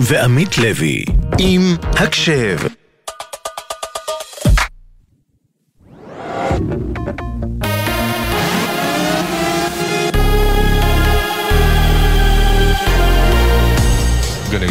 ועמית לוי, עם הקשב.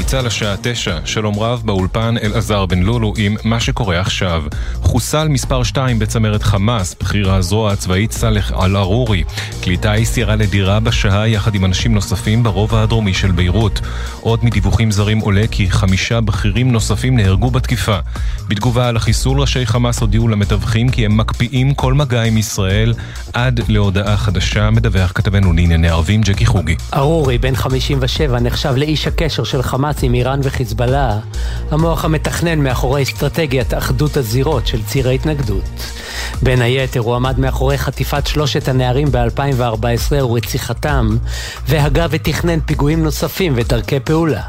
גלי צה"ל השעה תשע, שלום רב באולפן אלעזר בן לולו עם מה שקורה עכשיו. חוסל מספר 2 בצמרת חמאס, בכיר הזרוע הצבאית סאלח אל-ערורי. כלי טיס ירה לדירה בשעה יחד עם אנשים נוספים ברובע הדרומי של ביירות. עוד מדיווחים זרים עולה כי חמישה בכירים נוספים נהרגו בתקיפה. בתגובה על החיסול, ראשי חמאס הודיעו למתווכים כי הם מקפיאים כל מגע עם ישראל עד להודעה חדשה, מדווח כתבנו לענייני ערבים ג'קי חוגי. ערורי, בן 57, נחשב לאיש הקשר של חמאס עם איראן וחיזבאללה, המוח המתכנן מאחורי אסטרטגיית אחדות הזירות של ציר ההתנגדות. בין היתר הוא עמד מאחורי חטיפת שלושת הנערים ב-2014 ורציחתם, והגה ותכנן פיגועים נוספים ודרכי פעולה.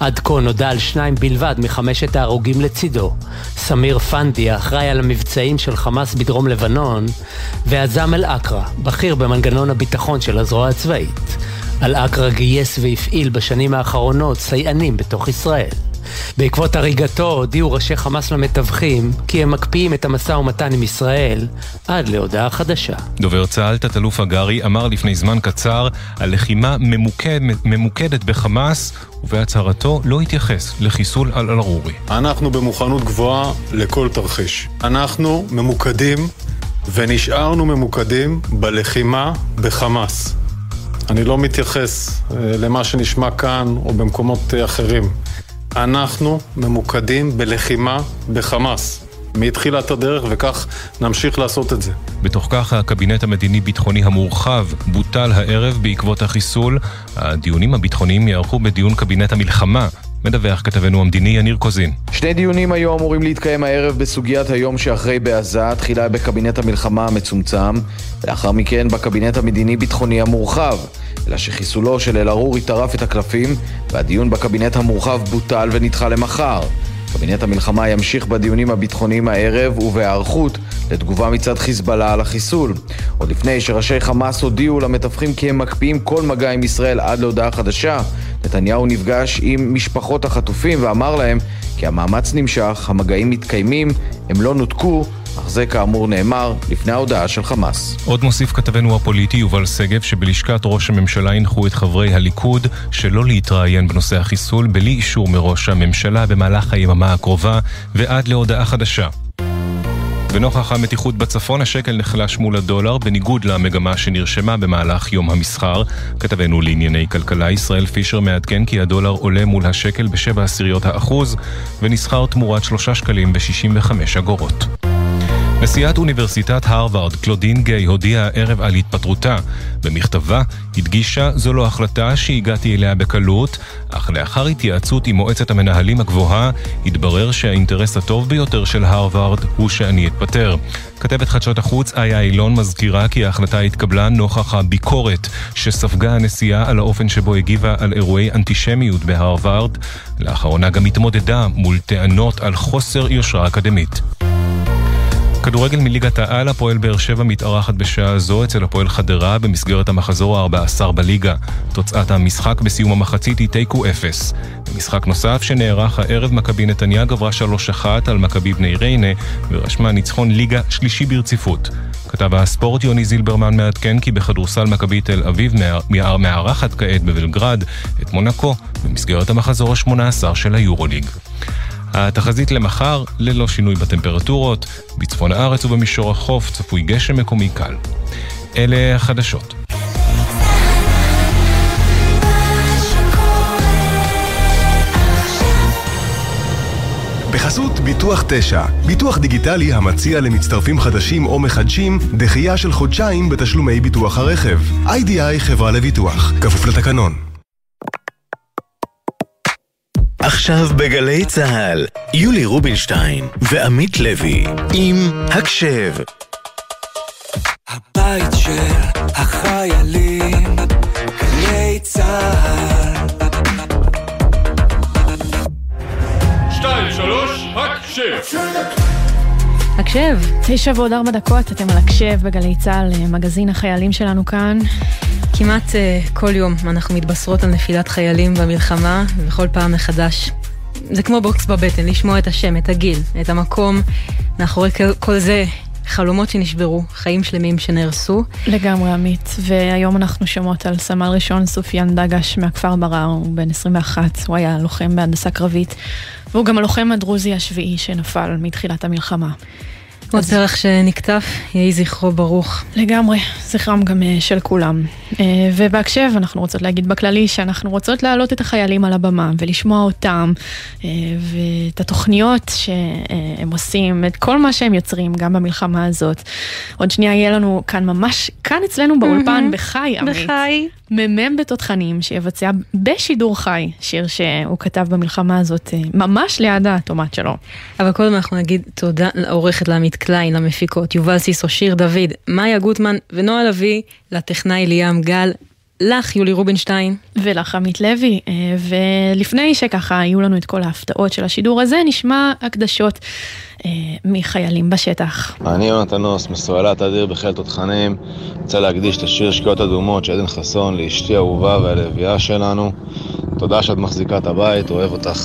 עד כה נודע על שניים בלבד מחמשת ההרוגים לצידו. סמיר פנדי, האחראי על המבצעים של חמאס בדרום לבנון, ועזאם אל-אקרא, בכיר במנגנון הביטחון של הזרוע הצבאית. אל-אקרא גייס והפעיל בשנים האחרונות סייענים בתוך ישראל. בעקבות הריגתו הודיעו ראשי חמאס למתווכים כי הם מקפיאים את המשא ומתן עם ישראל עד להודעה חדשה. דובר צה"ל, תת-אלוף הגרי, אמר לפני זמן קצר על לחימה ממוקד, ממוקדת בחמאס ובהצהרתו לא התייחס לחיסול אל-ערורי. אנחנו במוכנות גבוהה לכל תרחיש. אנחנו ממוקדים ונשארנו ממוקדים בלחימה בחמאס. אני לא מתייחס אה, למה שנשמע כאן או במקומות אה, אחרים. אנחנו ממוקדים בלחימה בחמאס. מתחילת הדרך, וכך נמשיך לעשות את זה. בתוך כך, הקבינט המדיני-ביטחוני המורחב בוטל הערב בעקבות החיסול. הדיונים הביטחוניים יערכו בדיון קבינט המלחמה מדווח כתבנו המדיני יניר קוזין. שני דיונים היו אמורים להתקיים הערב בסוגיית היום שאחרי בעזה, תחילה בקבינט המלחמה המצומצם, ולאחר מכן בקבינט המדיני-ביטחוני המורחב. אלא שחיסולו של אל-ערורי טרף את הקלפים, והדיון בקבינט המורחב בוטל ונדחה למחר. קבינט המלחמה ימשיך בדיונים הביטחוניים הערב ובהיערכות לתגובה מצד חיזבאללה על החיסול. עוד לפני שראשי חמאס הודיעו למתווכים כי הם מקפיאים כל מגע עם ישראל עד להודעה חדשה, נתניהו נפגש עם משפחות החטופים ואמר להם כי המאמץ נמשך, המגעים מתקיימים, הם לא נותקו אך זה כאמור נאמר לפני ההודעה של חמאס. עוד מוסיף כתבנו הפוליטי יובל שגב שבלשכת ראש הממשלה הנחו את חברי הליכוד שלא להתראיין בנושא החיסול בלי אישור מראש הממשלה במהלך היממה הקרובה ועד להודעה חדשה. ונוכח המתיחות בצפון, השקל נחלש מול הדולר, בניגוד למגמה שנרשמה במהלך יום המסחר. כתבנו לענייני כלכלה, ישראל פישר מעדכן כי הדולר עולה מול השקל בשבע עשיריות האחוז, ונסחר תמורת שלושה שקלים ושישים וחמש אגורות. נשיאת אוניברסיטת הרווארד, קלודין גיי, הודיעה הערב על התפטרותה. במכתבה הדגישה זו לא החלטה שהגעתי אליה בקלות, אך לאחר התייעצות עם מועצת המנהלים הגבוהה, התברר שהאינטרס הטוב ביותר של הרווארד הוא שאני אתפטר. כתבת חדשות החוץ איה אילון מזכירה כי ההחלטה התקבלה נוכח הביקורת שספגה הנשיאה על האופן שבו הגיבה על אירועי אנטישמיות בהרווארד. לאחרונה גם התמודדה מול טענות על חוסר יושרה אקדמית. כדורגל מליגת העל, הפועל באר שבע מתארחת בשעה זו אצל הפועל חדרה במסגרת המחזור ה-14 בליגה. תוצאת המשחק בסיום המחצית היא תיקו אפס. במשחק נוסף שנערך הערב מכבי נתניה גברה 3-1 על מכבי בני ריינה ורשמה ניצחון ליגה שלישי ברציפות. כתב הספורט יוני זילברמן מעדכן כי בכדורסל מכבי תל אביב מארחת כעת בבלגרד את מונקו במסגרת המחזור ה-18 של היורוליג. התחזית למחר, ללא שינוי בטמפרטורות, בצפון הארץ ובמישור החוף צפוי גשם מקומי קל. אלה החדשות. בחסות ביטוח 9, ביטוח דיגיטלי המציע למצטרפים חדשים או מחדשים דחייה של חודשיים בתשלומי ביטוח הרכב. איי-די-איי חברה לביטוח, כפוף לתקנון. עכשיו בגלי צה"ל, יולי רובינשטיין ועמית לוי עם הקשב. הבית של החיילים, גלי צה"ל. שתיים, שלוש, הקשב. הקשב, תשע ועוד ארבע דקות, אתם על הקשב בגלי צה"ל, מגזין החיילים שלנו כאן. כמעט uh, כל יום אנחנו מתבשרות על נפילת חיילים במלחמה, וכל פעם מחדש. זה כמו בוקס בבטן, לשמוע את השם, את הגיל, את המקום, מאחורי כל זה חלומות שנשברו, חיים שלמים שנהרסו. לגמרי עמית, והיום אנחנו שומעות על סמל ראשון סופיאן דגש מהכפר מע'אר, הוא בן 21, הוא היה לוחם בהנדסה קרבית, והוא גם הלוחם הדרוזי השביעי שנפל מתחילת המלחמה. עוד פרח שנקטף, יהי זכרו ברוך. לגמרי, זכרם גם אה, של כולם. אה, ובהקשב אנחנו רוצות להגיד בכללי שאנחנו רוצות להעלות את החיילים על הבמה ולשמוע אותם אה, ואת התוכניות שהם עושים, את כל מה שהם יוצרים גם במלחמה הזאת. עוד שנייה יהיה לנו כאן ממש, כאן אצלנו באולפן, בחי עמית. בחי. מ"מ בתותחנים שיבצע בשידור חי שיר שהוא כתב במלחמה הזאת ממש ליד האטומט שלו. אבל קודם אנחנו נגיד תודה לעורכת לעמית קליין, למפיקות, יובל סיסו, שיר דוד, מאיה גוטמן ונועה לביא, לטכנאי ליאם גל. לך, יולי רובינשטיין. ולך, עמית לוי. אה, ולפני שככה יהיו לנו את כל ההפתעות של השידור הזה, נשמע הקדשות אה, מחיילים בשטח. אני יונתן נוס, מסועלת אדיר בחיל תותחנים. רוצה להקדיש את השיר שקיעות אדומות של עדן חסון לאשתי האהובה והלוויה שלנו. תודה שאת מחזיקה את הבית, אוהב אותך.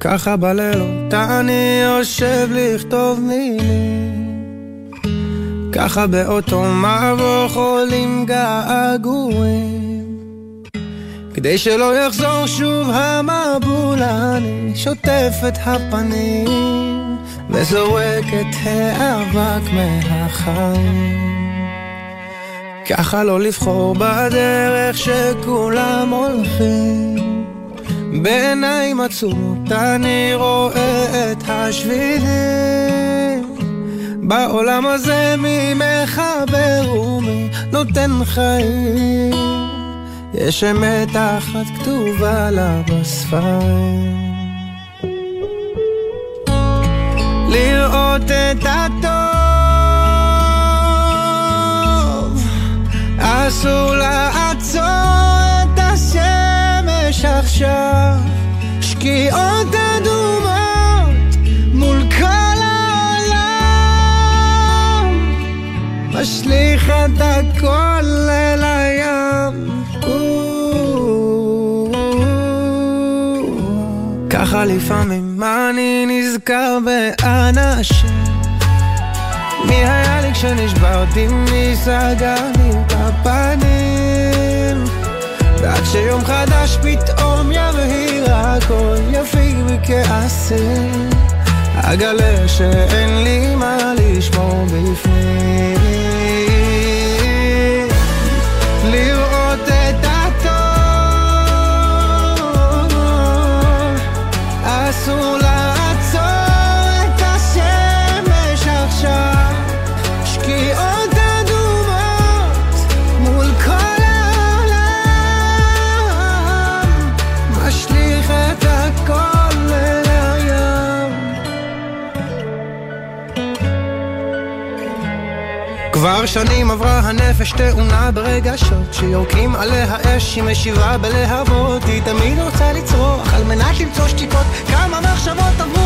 ככה בלילות אני יושב לכתוב מילים. ככה באותו מבוך עולים געגועים. כדי שלא יחזור שוב המבול אני שוטף את הפנים וזורק את האבק מהחיים. ככה לא לבחור בדרך שכולם הולכים בעיניים עצומות אני רואה את השבילים. בעולם הזה מי מחבר ומי נותן חיים? יש אמת אחת כתובה לה בספרים. לראות את הטוב אסור לעצור יש עכשיו שקיעות אדומות מול כל העולם. משליך את הכל אל הים. ככה לפעמים אני נזכר באנשים. מי היה לי כשנשברתי מי סגר לי את הפנים ועד שיום חדש פתאום יבהיר הכל יפיג מכעסים אגלה שאין לי מה לשמור בפנים כבר שנים עברה הנפש תאונה ברגשות שיורקים עליה אש היא משיבה בלהבות היא תמיד רוצה לצרוח על מנת למצוא שתיקות. כמה מחשבות עברו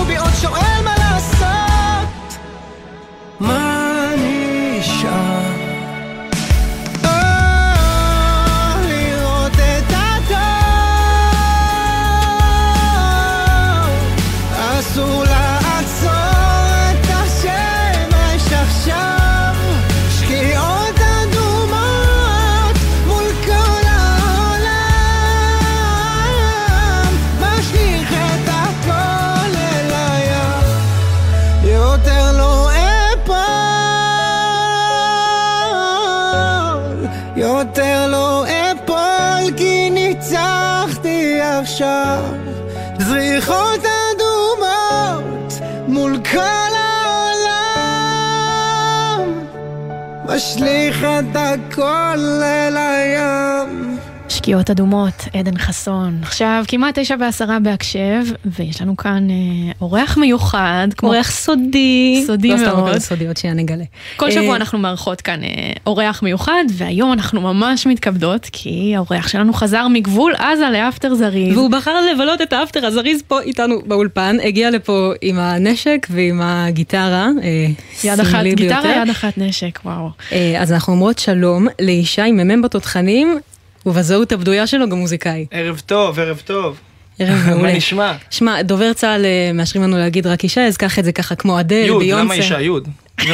משליך את הכל אל הים שקיעות אדומות, עדן חסון. עכשיו, כמעט תשע ועשרה בהקשב, ויש לנו כאן אה, אורח מיוחד. כמו... אורח סודי. סודי לא סתם מאוד. אורח סודי, עוד שניה נגלה. כל אה, שבוע אנחנו מארחות כאן אה, אורח מיוחד, והיום אנחנו ממש מתכבדות, כי האורח שלנו חזר מגבול עזה לאפטר זריז. והוא בחר לבלות את האפטר הזריז פה איתנו באולפן, הגיע לפה עם הנשק ועם הגיטרה, אה, יד אחת גיטרה, ביותר. יד אחת נשק, וואו. אה, אז אנחנו אומרות שלום לישי מ"מ בתותחנים, ובזהות הבדויה שלו גם מוזיקאי. ערב טוב, ערב טוב. ערב מעולה. מה נשמע? שמע, דובר צה"ל אה, מאשרים לנו להגיד רק ישי, אז קח את זה ככה כמו אדל, יוד, ביונסה. למה אישה? יוד.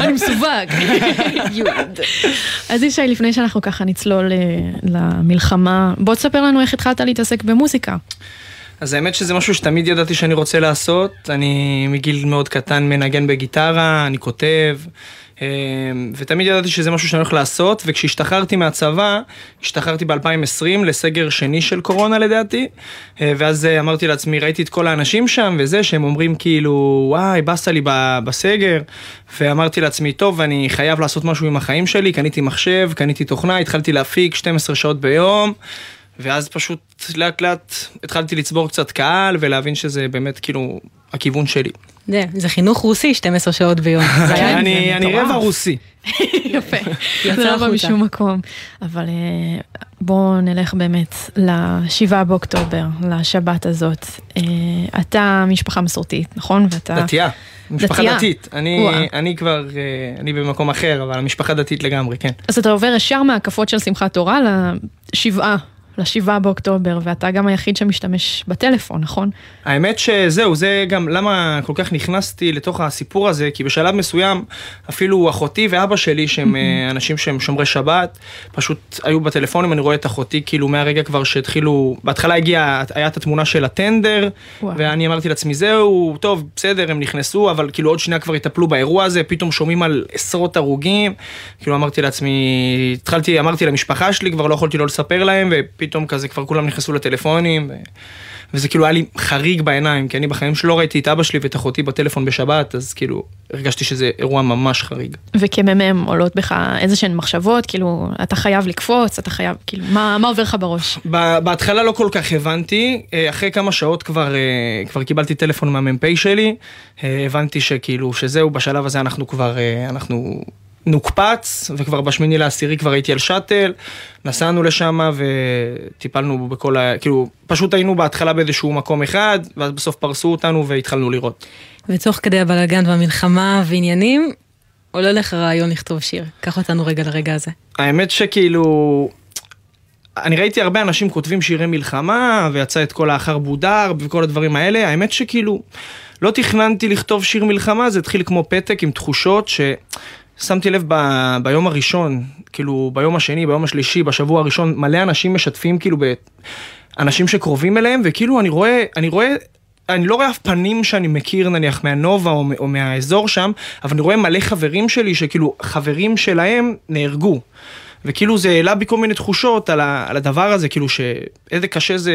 אני מסווג. אז ישי, לפני שאנחנו ככה נצלול אה, למלחמה, בוא תספר לנו איך התחלת להתעסק במוזיקה. אז האמת שזה משהו שתמיד ידעתי שאני רוצה לעשות. אני מגיל מאוד קטן מנגן בגיטרה, אני כותב, ותמיד ידעתי שזה משהו שאני הולך לעשות, וכשהשתחררתי מהצבא, השתחררתי ב-2020 לסגר שני של קורונה לדעתי, אה, ואז אה, אמרתי לעצמי, ראיתי את כל האנשים שם וזה, שהם אומרים כאילו, וואי, באסה לי בסגר, ואמרתי לעצמי, טוב, אני חייב לעשות משהו עם החיים שלי, קניתי מחשב, קניתי תוכנה, התחלתי להפיק 12 שעות ביום. ואז פשוט לאט לאט התחלתי לצבור קצת קהל ולהבין שזה באמת כאילו הכיוון שלי. זה, זה חינוך רוסי, 12 שעות ביום. אני. רבע רוסי. יפה. זה לא בא. משום מקום. אבל אה, בואו נלך באמת לשבעה באוקטובר, לשבת הזאת. אה, אתה משפחה מסורתית, נכון? ואתה... דתייה. משפחה. דתית. אני כבר, אה, אני במקום אחר, אבל המשפחה דתית לגמרי, כן. אז אתה עובר ישר מהקפות של שמחת תורה לשבעה, לשבעה באוקטובר, ואתה גם היחיד שמשתמש בטלפון, נכון? האמת שזהו, זה גם למה כל כך נכנסתי לתוך הסיפור הזה, כי בשלב מסוים אפילו אחותי ואבא שלי, שהם אה, אנשים שהם שומרי שבת, פשוט היו בטלפונים, אני רואה את אחותי כאילו מהרגע כבר שהתחילו, בהתחלה הגיעה, היה את התמונה של הטנדר, וואו. ואני אמרתי לעצמי, זהו, טוב, בסדר, הם נכנסו, אבל כאילו עוד שנייה כבר יטפלו באירוע הזה, פתאום שומעים על עשרות הרוגים, כאילו אמרתי לעצמי, התחלתי, אמרתי למשפחה שלי, כבר לא יכולתי לא לספר להם, ופתאום כזה כבר כולם נכנסו לטלפונים, ו... וזה כאילו היה לי חריג בעיניים, כי אני בחיים שלי לא ראיתי את אבא שלי ואת אחותי בטלפון בשבת, אז כאילו הרגשתי שזה אירוע ממש חריג. וכמ"מ עולות בך איזה שהן מחשבות, כאילו, אתה חייב לקפוץ, אתה חייב, כאילו, מה, מה עובר לך בראש? בהתחלה לא כל כך הבנתי, אה, אחרי כמה שעות כבר, אה, כבר קיבלתי טלפון מהמ"פ שלי, אה, הבנתי שכאילו, שזהו, בשלב הזה אנחנו כבר, אנחנו נוקפץ, וכבר בשמיני לעשירי כבר הייתי על שאטל, נסענו לשם וטיפלנו בכל ה... כאילו, פשוט היינו בהתחלה באיזשהו מקום אחד, ואז בסוף פרסו אותנו והתחלנו לראות. ותוך כדי הבלאגן והמלחמה ועניינים, עולה לך רעיון לכתוב שיר. קח אותנו רגע לרגע הזה. האמת שכאילו, אני ראיתי הרבה אנשים כותבים שירי מלחמה, ויצא את כל האחר בודר וכל הדברים האלה, האמת שכאילו, לא תכננתי לכתוב שיר מלחמה, זה התחיל כמו פתק עם תחושות ששמתי לב ב, ביום הראשון, כאילו ביום השני, ביום השלישי, בשבוע הראשון, מלא אנשים משתפים כאילו באנשים שקרובים אליהם, וכאילו אני רואה, אני רואה אני לא רואה אף פנים שאני מכיר נניח מהנובה או, או מהאזור שם, אבל אני רואה מלא חברים שלי שכאילו חברים שלהם נהרגו. וכאילו זה העלה בי כל מיני תחושות על, ה, על הדבר הזה, כאילו שאיזה קשה זה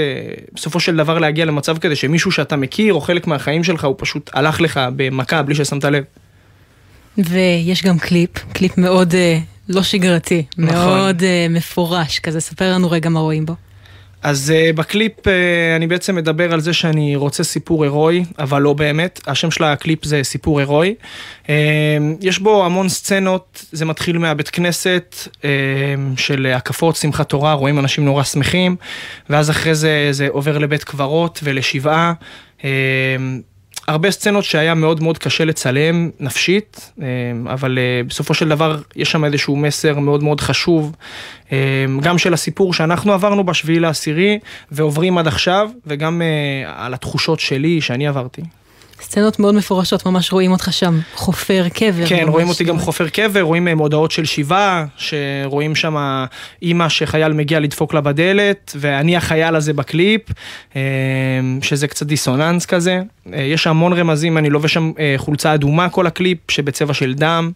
בסופו של דבר להגיע למצב כזה שמישהו שאתה מכיר או חלק מהחיים שלך הוא פשוט הלך לך במכה בלי ששמת לב. ויש גם קליפ, קליפ מאוד אה, לא שגרתי, נכון. מאוד אה, מפורש כזה, ספר לנו רגע מה רואים בו. אז אה, בקליפ אה, אני בעצם מדבר על זה שאני רוצה סיפור הירואי, אבל לא באמת. השם של הקליפ זה סיפור הירואי. אה, יש בו המון סצנות, זה מתחיל מהבית כנסת אה, של הקפות, שמחת תורה, רואים אנשים נורא שמחים, ואז אחרי זה זה עובר לבית קברות ולשבעה. Uh, הרבה סצנות שהיה מאוד מאוד קשה לצלם נפשית, אה, אבל אה, בסופו של דבר יש שם איזשהו מסר מאוד מאוד חשוב, אה, גם של הסיפור שאנחנו עברנו בשביעי לעשירי ועוברים עד עכשיו, וגם על התחושות שלי שאני עברתי. סצנות מאוד מפורשות, ממש רואים אותך שם, חופר קבר. כן, ממש. רואים אותי גם חופר קבר, רואים אה, מודעות של שבעה, שרואים שם אימא שחייל מגיע לדפוק לה בדלת, ואני החייל הזה בקליפ, אה, שזה קצת דיסוננס כזה. אה, יש המון רמזים, אני לובש שם חולצה אדומה כל הקליפ, שבצבע של דם.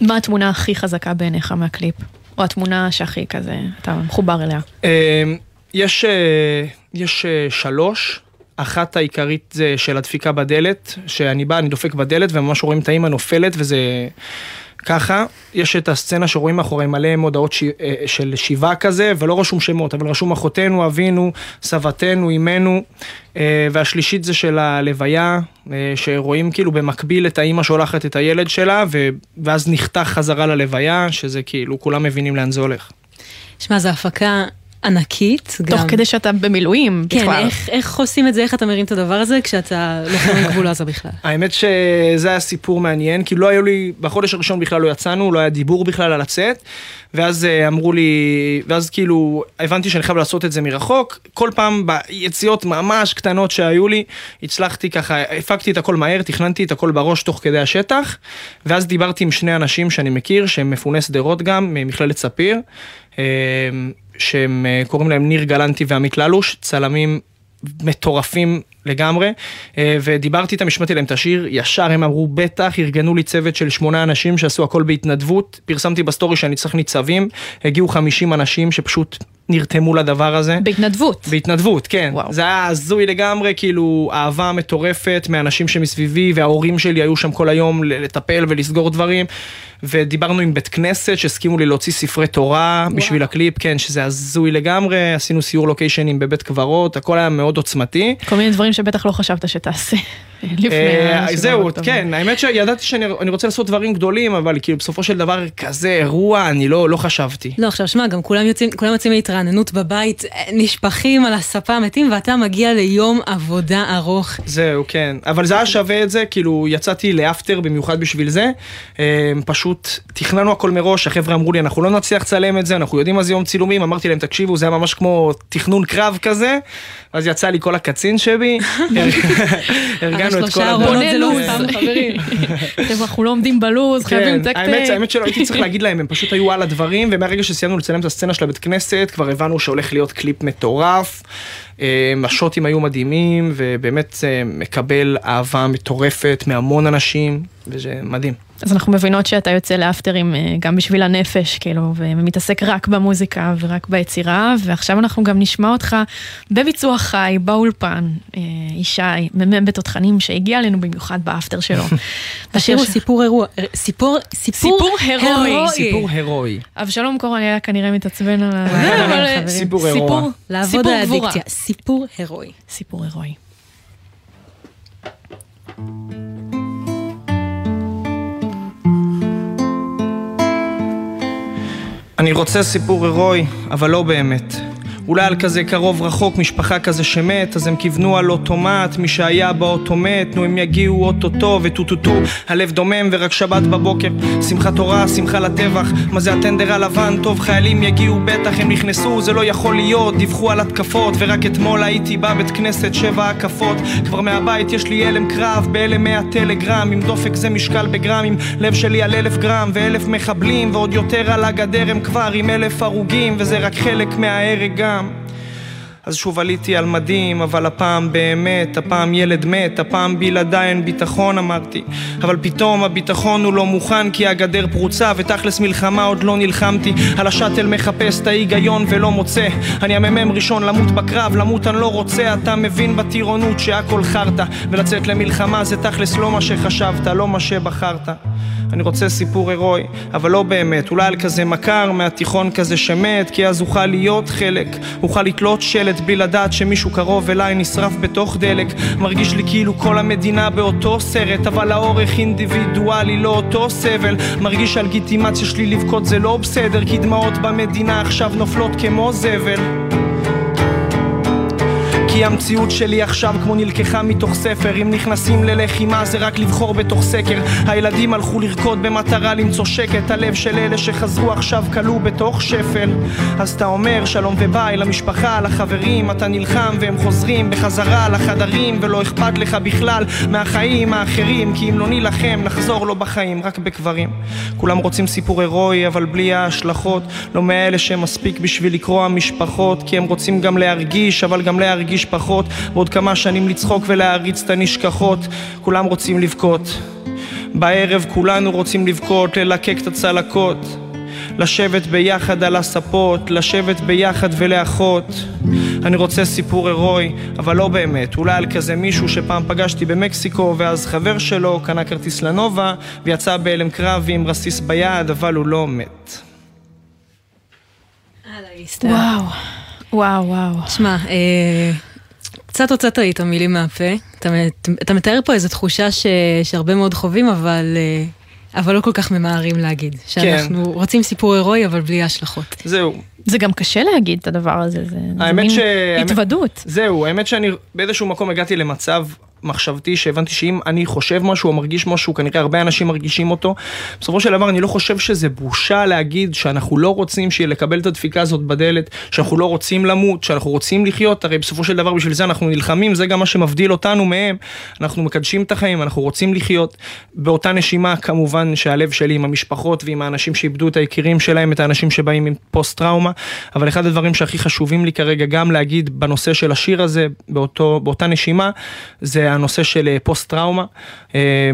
מה התמונה הכי חזקה בעיניך מהקליפ? או התמונה שהכי כזה, אתה מחובר אליה? יש, יש שלוש. אחת העיקרית זה של הדפיקה בדלת, שאני בא, אני דופק בדלת וממש רואים את האימא נופלת וזה ככה, יש את הסצנה שרואים מאחורי מלא מודעות ש... אה, של שיבה כזה, ולא רשום שמות, אבל רשום אחותנו, אבינו, סבתנו, אמנו, אה, והשלישית זה של הלוויה, אה, שרואים כאילו במקביל את האימא שולחת את הילד שלה, ו... ואז נחתך חזרה ללוויה, שזה כאילו, כולם מבינים לאן זה הולך. שמע, זו הפקה ענקית. תוך גם. כדי שאתה במילואים כן, בכלל. איך, איך עושים את זה, איך אתה מרים את הדבר הזה כשאתה לוחם בגבול עזה בכלל? האמת שזה היה סיפור מעניין, כי לא היו לי, בחודש הראשון בכלל לא יצאנו, לא היה דיבור בכלל על לצאת, ואז אה, אמרו לי, ואז כאילו, הבנתי שאני חייב לעשות את זה מרחוק, כל פעם ביציאות ממש קטנות שהיו לי, הצלחתי ככה, הפקתי את הכל מהר, תכננתי את הכל בראש תוך כדי השטח, ואז דיברתי עם שני אנשים שאני מכיר, שהם מפוני שדרות גם, ממכללת ספיר, אה, שהם אה, קוראים להם ניר גלנטי ועמית ללוש, צלמים מטורפים לגמרי, אה, ודיברתי איתם, השמעתי להם את השיר, ישר הם אמרו, בטח, ארגנו לי צוות של שמונה אנשים שעשו הכל בהתנדבות, פרסמתי בסטורי שאני צריך ניצבים, הגיעו 50 אנשים שפשוט נרתמו לדבר הזה. בהתנדבות. בהתנדבות, כן. וואו. זה היה הזוי לגמרי, כאילו, אהבה מטורפת מהאנשים שמסביבי, וההורים שלי היו שם כל היום לטפל ולסגור דברים. ודיברנו עם בית כנסת שהסכימו לי להוציא ספרי תורה וואו. בשביל הקליפ, כן, שזה הזוי לגמרי, עשינו סיור לוקיישנים בבית קברות, הכל היה מאוד עוצמתי. כל מיני דברים שבטח לא חשבת שתעשה. לפני אה, זהו, כן, האמת שידעתי שאני רוצה לעשות דברים גדולים, אבל כאילו בסופו של דבר כזה אירוע, אני לא, לא חשבתי. לא, עכשיו שמע, גם כולם יוצאים, כולם יוצאים להתרעננות בבית, נשפכים על הספה מתים, ואתה מגיע ליום עבודה ארוך. זהו, כן, אבל זה היה שווה את זה, כאילו יצאתי לאפטר במיוחד בשביל זה, אה, פשוט תכננו הכל מראש, החבר'ה אמרו לי, אנחנו לא נצליח לצלם את זה, אנחנו יודעים מה זה יום צילומים, אמרתי להם, תקשיבו, זה היה ממש כמו תכנון קרב כזה, ואז יצא לי כל הקצין שבי, הרגענו את כל הדברים. בונה לו"ז, חברים. אנחנו לא עומדים בלו"ז, חייבים לתקתק. האמת שלא הייתי צריך להגיד להם, הם פשוט היו על הדברים, ומהרגע שסיימנו לצלם את הסצנה של הבית כנסת, כבר הבנו שהולך להיות קליפ מטורף. השוטים היו מדהימים, ובאמת מקבל אהבה מטורפת מהמון אנשים, וזה מדהים. אז אנחנו מבינות שאתה יוצא לאפטרים גם בשביל הנפש, כאילו, ומתעסק רק במוזיקה ורק ביצירה, ועכשיו אנחנו גם נשמע אותך בביצוע חי, באולפן, ישי, מ"מ בתותחנים, שהגיע אלינו במיוחד באפטר שלו. השיר הוא סיפור אירוע, סיפור, סיפור הרואי. סיפור הרואי. אבשלום קורן היה כנראה מתעצבן על אבל סיפור אירוע. לעבוד על הדיקציה, סיפור הרואי. סיפור הרואי. אני רוצה סיפור הירואי, אבל לא באמת. אולי על כזה קרוב רחוק, משפחה כזה שמת, אז הם כיוונו על אוטומט, מי שהיה באוטו מת, נו הם יגיעו אוטוטו וטו-טו-טו, הלב דומם ורק שבת בבוקר, שמחת תורה, שמחה לטבח, מה זה הטנדר הלבן, טוב חיילים יגיעו בטח, הם נכנסו, זה לא יכול להיות, דיווחו על התקפות, ורק אתמול הייתי בבית כנסת שבע הקפות, כבר מהבית יש לי הלם קרב, בהלם מאה טלגרם, עם דופק זה משקל בגרמים, לב שלי על אלף גרם, ואלף מחבלים, ועוד יותר על הגדר הם כבר עם אלף הרוגים, וזה רק חלק מההרג גם. אז שוב עליתי על מדים, אבל הפעם באמת, הפעם ילד מת, הפעם בלעדיי אין ביטחון אמרתי. אבל פתאום הביטחון הוא לא מוכן כי הגדר פרוצה ותכלס מלחמה עוד לא נלחמתי. על השאטל מחפש את ההיגיון ולא מוצא. אני המ"מ ראשון למות בקרב, למות אני לא רוצה. אתה מבין בטירונות שהכל חרטא, ולצאת למלחמה זה תכלס לא מה שחשבת, לא מה שבחרת. אני רוצה סיפור הירואי, אבל לא באמת, אולי על כזה מכר מהתיכון כזה שמת, כי אז אוכל להיות חלק, אוכל לתלות שלט בלי לדעת שמישהו קרוב אליי נשרף בתוך דלק, מרגיש לי כאילו כל המדינה באותו סרט, אבל האורך אינדיבידואלי לא אותו סבל, מרגיש שהלגיטימציה שלי לבכות זה לא בסדר, כי דמעות במדינה עכשיו נופלות כמו זבל. כי המציאות שלי עכשיו כמו נלקחה מתוך ספר. אם נכנסים ללחימה זה רק לבחור בתוך סקר. הילדים הלכו לרקוד במטרה למצוא שקט. הלב של אלה שחזרו עכשיו כלוא בתוך שפל. אז אתה אומר שלום וביי למשפחה, לחברים. אתה נלחם והם חוזרים בחזרה לחדרים ולא אכפת לך בכלל מהחיים האחרים כי אם לא נילחם נחזור לא בחיים רק בקברים. כולם רוצים סיפור הירואי אבל בלי ההשלכות. לא מאלה שמספיק בשביל לקרוע משפחות כי הם רוצים גם להרגיש אבל גם להרגיש פחות בעוד כמה שנים לצחוק ולהריץ את הנשכחות כולם רוצים לבכות בערב כולנו רוצים לבכות, ללקק את הצלקות לשבת ביחד על הספות, לשבת ביחד ולאחות. אני רוצה סיפור הירואי, אבל לא באמת, אולי על כזה מישהו שפעם פגשתי במקסיקו, ואז חבר שלו קנה כרטיס לנובה, ויצא בהלם קרב עם רסיס ביד, אבל הוא לא מת. וואו, וואו, וואו. שמע, אה, קצת הוצאת לי את המילים מהפה. אתה, אתה מתאר פה איזו תחושה ש, שהרבה מאוד חווים, אבל, אה, אבל לא כל כך ממהרים להגיד. שאנחנו כן. רוצים סיפור הירואי, אבל בלי השלכות. זהו. זה גם קשה להגיד את הדבר הזה, זה, זה מין ש... התוודות. זהו, האמת שאני באיזשהו מקום הגעתי למצב מחשבתי שהבנתי שאם אני חושב משהו או מרגיש משהו, כנראה הרבה אנשים מרגישים אותו. בסופו של דבר אני לא חושב שזה בושה להגיד שאנחנו לא רוצים לקבל את הדפיקה הזאת בדלת, שאנחנו לא רוצים למות, שאנחנו רוצים לחיות, הרי בסופו של דבר בשביל זה אנחנו נלחמים, זה גם מה שמבדיל אותנו מהם. אנחנו מקדשים את החיים, אנחנו רוצים לחיות. באותה נשימה כמובן שהלב שלי עם המשפחות ועם האנשים שאיבדו את היקירים שלהם, את האנשים שבאים עם פוסט טראומה, אבל אחד הדברים שהכי חשובים לי כרגע גם להגיד בנושא של השיר הזה, באותו, באותה נשימה, זה הנושא של אה, פוסט טראומה. אה,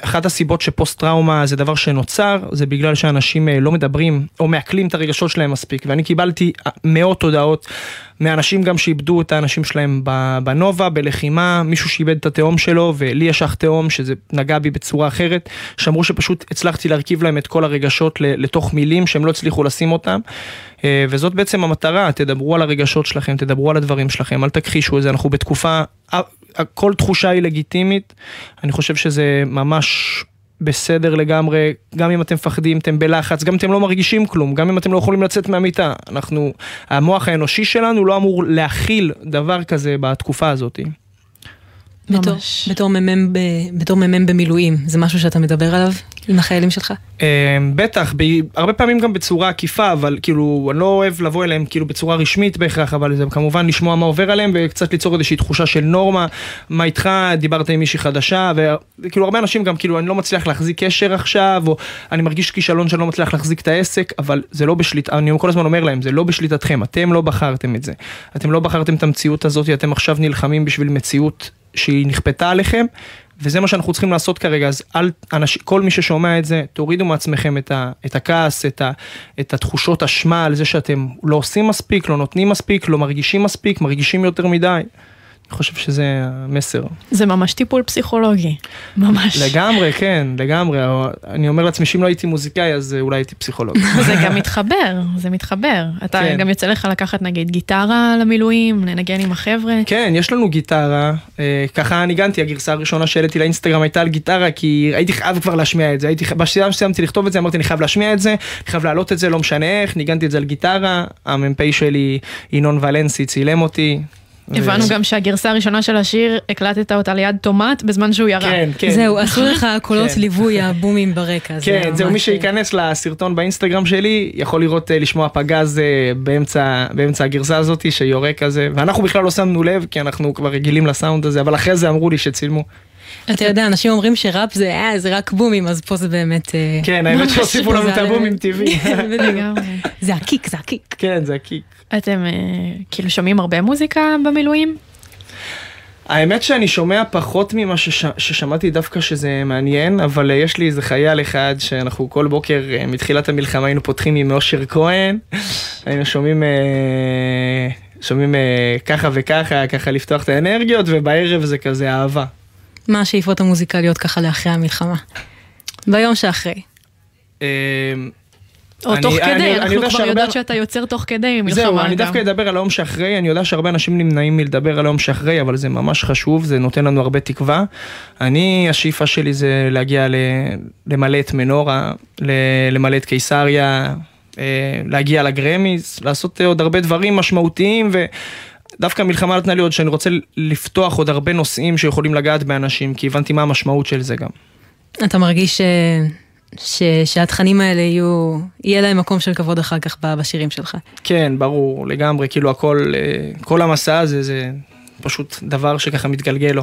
אחת הסיבות שפוסט טראומה זה דבר שנוצר, זה בגלל שאנשים אה, לא מדברים או מעכלים את הרגשות שלהם מספיק. ואני קיבלתי מאות הודעות מאנשים גם שאיבדו את האנשים שלהם בנובה, בלחימה, מישהו שאיבד את התהום שלו, ולי יש אח תהום שזה נגע בי בצורה אחרת, שאמרו שפשוט הצלחתי להרכיב להם את כל הרגשות לתוך מילים שהם לא הצליחו לשים אותם. וזאת בעצם המטרה, תדברו על הרגשות שלכם, תדברו על הדברים שלכם, אל תכחישו את זה, אנחנו בתקופה כל תחושה היא לגיטימית, אני חושב שזה ממש בסדר לגמרי, גם אם אתם מפחדים, אתם בלחץ, גם אם אתם לא מרגישים כלום, גם אם אתם לא יכולים לצאת מהמיטה, אנחנו, המוח האנושי שלנו לא אמור להכיל דבר כזה בתקופה הזאת. בתור, בתור מ"מ בתור מ"מ במילואים, זה משהו שאתה מדבר עליו עם החיילים שלך? אמ, בטח, הרבה פעמים גם בצורה עקיפה, אבל כאילו, אני לא אוהב לבוא אליהם כאילו בצורה רשמית בהכרח, אבל זה כמובן לשמוע מה עובר עליהם וקצת ליצור איזושהי תחושה של נורמה, מה איתך, דיברת עם מישהי חדשה, וכאילו הרבה אנשים גם כאילו, אני לא מצליח להחזיק קשר עכשיו, או אני מרגיש כישלון שאני לא מצליח להחזיק את העסק, אבל זה לא בשליט, אני כל הזמן אומר להם, זה לא בשליטתכם, אתם לא בחרתם את זה. אתם לא בחרתם את המציאות הזאת, אתם עכשיו נלחמים בשביל מציאות שהיא נכפתה עליכם, וזה מה שאנחנו צריכים לעשות כרגע, אז אל, אנש, כל מי ששומע את זה, תורידו מעצמכם את, ה, את הכעס, את, ה, את התחושות אשמה על זה שאתם לא עושים מספיק, לא נותנים מספיק, לא מרגישים מספיק, מרגישים יותר מדי. אני חושב שזה המסר. זה ממש טיפול פסיכולוגי, ממש. לגמרי, כן, לגמרי. אני אומר לעצמי שאם לא הייתי מוזיקאי, אז אולי הייתי פסיכולוג. זה גם מתחבר, זה מתחבר. אתה כן. גם יוצא לך לקחת נגיד גיטרה למילואים, לנגן עם החבר'ה. כן, יש לנו גיטרה. אה, ככה ניגנתי, הגרסה הראשונה שהעליתי לאינסטגרם הייתה על גיטרה, כי הייתי חייב כבר להשמיע את זה. הייתי, בשנייה שסיימתי לכתוב את זה, אמרתי, אני חייב להשמיע את זה, אני חייב להעלות את זה, לא משנה איך, ניגנתי את זה על גיטרה. המ"פ שלי, ינון ולנסי, צילם אותי. הבנו גם שהגרסה הראשונה של השיר, הקלטת אותה ליד טומט בזמן שהוא ירה. כן, כן. זהו, עשו לך קולות כן. ליווי הבומים ברקע. כן, זהו, מי שייכנס לסרטון באינסטגרם שלי, יכול לראות, אה, לשמוע פגז אה, באמצע הגרסה הזאת, שיורה כזה, ואנחנו בכלל לא שמנו לב, כי אנחנו כבר רגילים לסאונד הזה, אבל אחרי זה אמרו לי שצילמו. אתה יודע, אנשים אומרים שראפ זה, אה, זה רק בומים, אז פה זה באמת... אה, כן, האמת שהוסיפו לנו את הבומים טבעי. זה הקיק, זה הקיק. כן, זה הקיק. אתם כאילו שומעים הרבה מוזיקה במילואים? האמת שאני שומע פחות ממה שש... ששמעתי דווקא שזה מעניין, אבל יש לי איזה חייל אחד שאנחנו כל בוקר מתחילת המלחמה היינו פותחים עם אושר כהן, היינו שומעים, שומעים ככה וככה, ככה לפתוח את האנרגיות, ובערב זה כזה אהבה. מה השאיפות המוזיקליות ככה לאחרי המלחמה? ביום שאחרי. אמ, או תוך כדי, אנחנו כבר יודעות שאתה יוצר תוך כדי מלחמה. זהו, אני דווקא אדבר על היום שאחרי, אני יודע שהרבה אנשים נמנעים מלדבר על היום שאחרי, אבל זה ממש חשוב, זה נותן לנו הרבה תקווה. אני, השאיפה שלי זה להגיע למלא את מנורה, למלא את קיסריה, אה, להגיע לגרמיז, לעשות עוד הרבה דברים משמעותיים, ו... דווקא המלחמה נתנה לי עוד שאני רוצה לפתוח עוד הרבה נושאים שיכולים לגעת באנשים, כי הבנתי מה המשמעות של זה גם. אתה מרגיש ש... ש... שהתכנים האלה יהיו, יהיה להם מקום של כבוד אחר כך בשירים שלך. כן, ברור, לגמרי, כאילו הכל, אה, כל המסע הזה זה פשוט דבר שככה מתגלגל לו.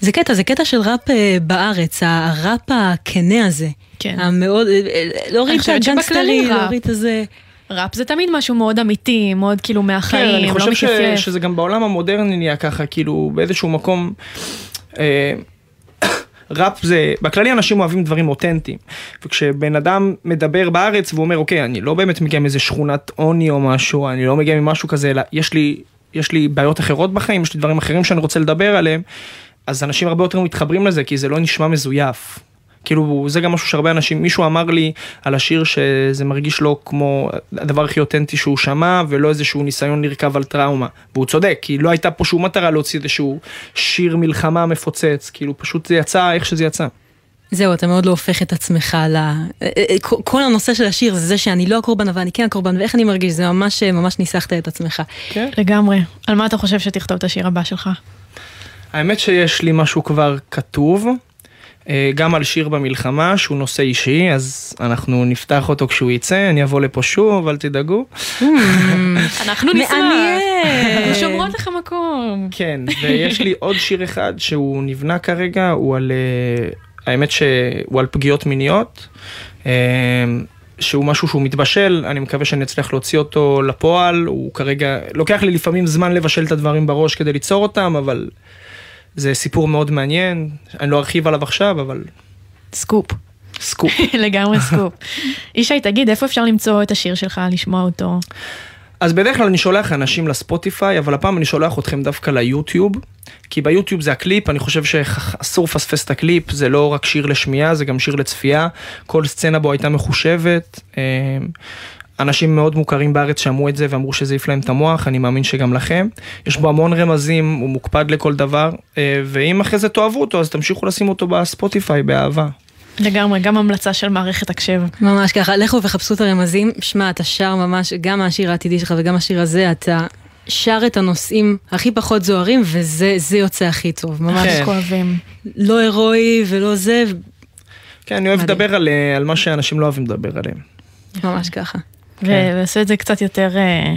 זה קטע, זה קטע של ראפ אה, בארץ, הראפ הכנה הזה. כן. המאוד, אה, להוריד את הגנגסטרי, להוריד את זה. ראפ זה תמיד משהו מאוד אמיתי, מאוד כאילו מהחיים, כן, אני לא חושב לא ש, שזה גם בעולם המודרני נהיה ככה, כאילו באיזשהו מקום, אה, ראפ זה, בכללי אנשים אוהבים דברים אותנטיים. וכשבן אדם מדבר בארץ והוא אומר, אוקיי, אני לא באמת מגיע מאיזה שכונת עוני או משהו, אני לא מגיע ממשהו כזה, אלא יש לי, יש לי בעיות אחרות בחיים, יש לי דברים אחרים שאני רוצה לדבר עליהם, אז אנשים הרבה יותר מתחברים לזה, כי זה לא נשמע מזויף. כאילו זה גם משהו שהרבה אנשים, מישהו אמר לי על השיר שזה מרגיש לו כמו הדבר הכי אותנטי שהוא שמע ולא איזשהו ניסיון לרכב על טראומה. והוא צודק, כי לא הייתה פה שום מטרה להוציא איזשהו שיר מלחמה מפוצץ, כאילו פשוט זה יצא איך שזה יצא. זהו, אתה מאוד לא הופך את עצמך ל... אה, אה, כל הנושא של השיר זה זה שאני לא הקורבן אבל אני כן הקורבן ואיך אני מרגיש, זה ממש ממש ניסחת את עצמך. כן. לגמרי. על מה אתה חושב שתכתוב את השיר הבא שלך? האמת שיש לי משהו כבר כתוב. אה, גם על שיר במלחמה שהוא נושא אישי אז אנחנו נפתח אותו כשהוא יצא אני אבוא לפה שוב אל תדאגו. Hmm. אנחנו נשמח. אנחנו שומרות לך מקום. כן ויש לי עוד שיר אחד שהוא נבנה כרגע הוא על אה, האמת שהוא על פגיעות מיניות. אה, שהוא משהו שהוא מתבשל, אני מקווה שאני אצליח להוציא אותו לפועל, הוא כרגע, לוקח לי לפעמים זמן לבשל את הדברים בראש כדי ליצור אותם, אבל זה סיפור מאוד מעניין, אני לא ארחיב עליו עכשיו, אבל... סקופ. סקופ. לגמרי סקופ. ישי, תגיד, איפה אפשר למצוא את השיר שלך, לשמוע אותו? אז בדרך כלל אני שולח אנשים לספוטיפיי, אבל הפעם אני שולח אתכם דווקא ליוטיוב, כי ביוטיוב זה הקליפ, אני חושב שאסור לפספס את הקליפ, זה לא רק שיר לשמיעה, זה גם שיר לצפייה, כל סצנה בו הייתה מחושבת. אנשים מאוד מוכרים בארץ שמעו את זה ואמרו שזה העיף להם את המוח, אני מאמין שגם לכם. יש בו המון רמזים, הוא מוקפד לכל דבר, אה, ואם אחרי זה תאהבו אותו, אז תמשיכו לשים אותו בספוטיפיי באהבה. לגמרי, גם המלצה של מערכת הקשב. ממש ככה, לכו וחפשו את הרמזים. שמע, אתה שר ממש, גם השיר העתידי שלך וגם השיר הזה, אתה שר את הנושאים הכי פחות זוהרים, וזה יוצא הכי טוב. ממש כן. כואבים. לא הירואי ולא זה. כן, אני אוהב לדבר על, אה, על מה שאנשים לא אוהבים לדבר עליהם. ממש ככה. כן. ועושה את זה קצת יותר... אה,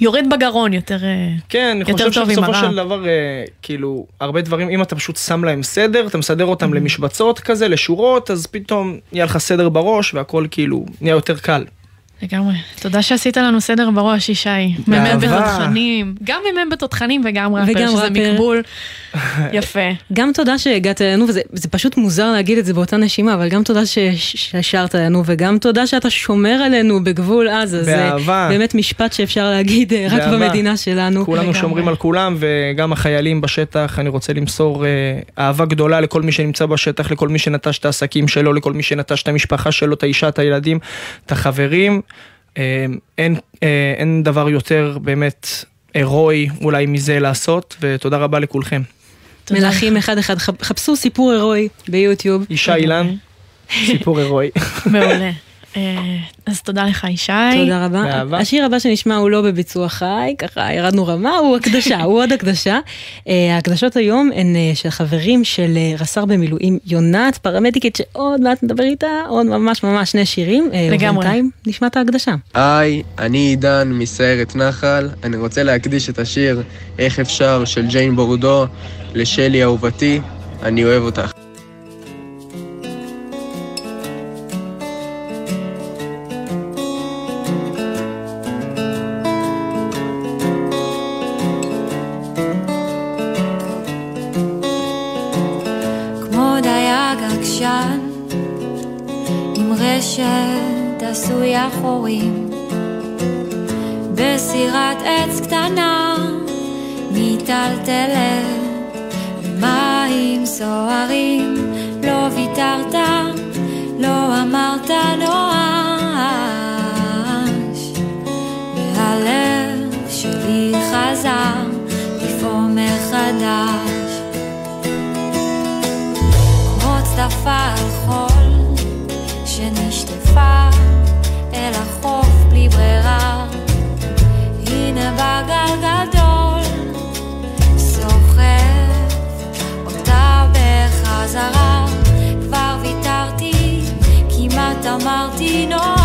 יורד בגרון יותר אה, כן, אני חושב שבסופו של דבר, אה, כאילו, הרבה דברים, אם אתה פשוט שם להם סדר, אתה מסדר אותם למשבצות כזה, לשורות, אז פתאום נהיה לך סדר בראש והכל כאילו נהיה יותר קל. לגמרי. תודה שעשית לנו סדר בראש, ישי. מ"מ בתותחנים. גם מ"מ בתותחנים וגם ראפר, שזה מקבול יפה. גם תודה שהגעת אלינו, וזה פשוט מוזר להגיד את זה באותה נשימה, אבל גם תודה שהשארת לנו, וגם תודה שאתה שומר עלינו בגבול עזה. באהבה. זה באמת משפט שאפשר להגיד אה, רק במדינה שלנו. כולנו שומרים על כולם, וגם החיילים בשטח, אני רוצה למסור אה, אהבה גדולה לכל מי שנמצא בשטח, לכל מי שנטש את העסקים שלו, לכל מי שנטש את המשפחה שלו, את האישה, את הילדים, את החברים. אה, אין, אה, אין דבר יותר באמת הירואי אולי מזה לעשות, ותודה רבה לכולכם. מלכים אחד אחד, חפשו סיפור הירואי ביוטיוב. אישה אילן, סיפור הירואי. מעולה. אה, אז תודה לך ישי. תודה רבה. באהבה. השיר הבא שנשמע הוא לא בביצוע חי, ככה ירדנו רמה, הוא הקדשה, הוא עוד הקדשה. אה, ההקדשות היום הן אה, של חברים של רס"ר במילואים יונת, פרמדיקית שעוד מעט נדבר איתה, עוד ממש ממש שני שירים. לגמרי. ובינתיים נשמע את ההקדשה. היי, אני עידן מסיירת נחל, אני רוצה להקדיש את השיר איך אפשר של ג'יין בורדו לשלי אהובתי, אני אוהב אותך. עשויה חורים בסירת עץ קטנה מיטלטלת במים סוערים. לא ויתרת, לא אמרת נואש והלב שלי חזר לפעום מחדש. כמו צדפה אמרתי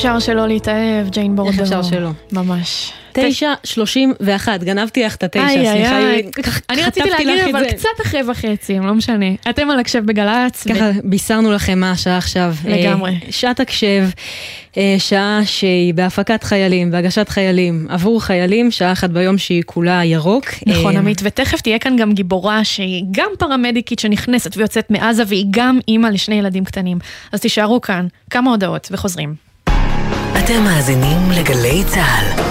אפשר שלא להתאהב, ג'יין בורדו? איך אפשר שלא? ממש. תשע שלושים ואחת, גנבתי לך את התשע, סליחה. אני רציתי להגיד, אבל. קצת אחרי וחצי, לא משנה. אתם על הקשב בגל"צ. ככה בישרנו לכם מה השעה עכשיו. לגמרי. אה, שעת הקשב, אה, שעה שהיא בהפקת חיילים, בהגשת חיילים, עבור חיילים, שעה אחת ביום שהיא כולה ירוק. נכון, אה, עמית, ותכף תהיה כאן גם גיבורה שהיא גם פרמדיקית שנכנסת ויוצאת מעזה, והיא גם אימא לשני ילדים קטנים. אז תישארו כאן, כמה הודעות וחוזרים. אתם מאזינים לגלי צה"ל.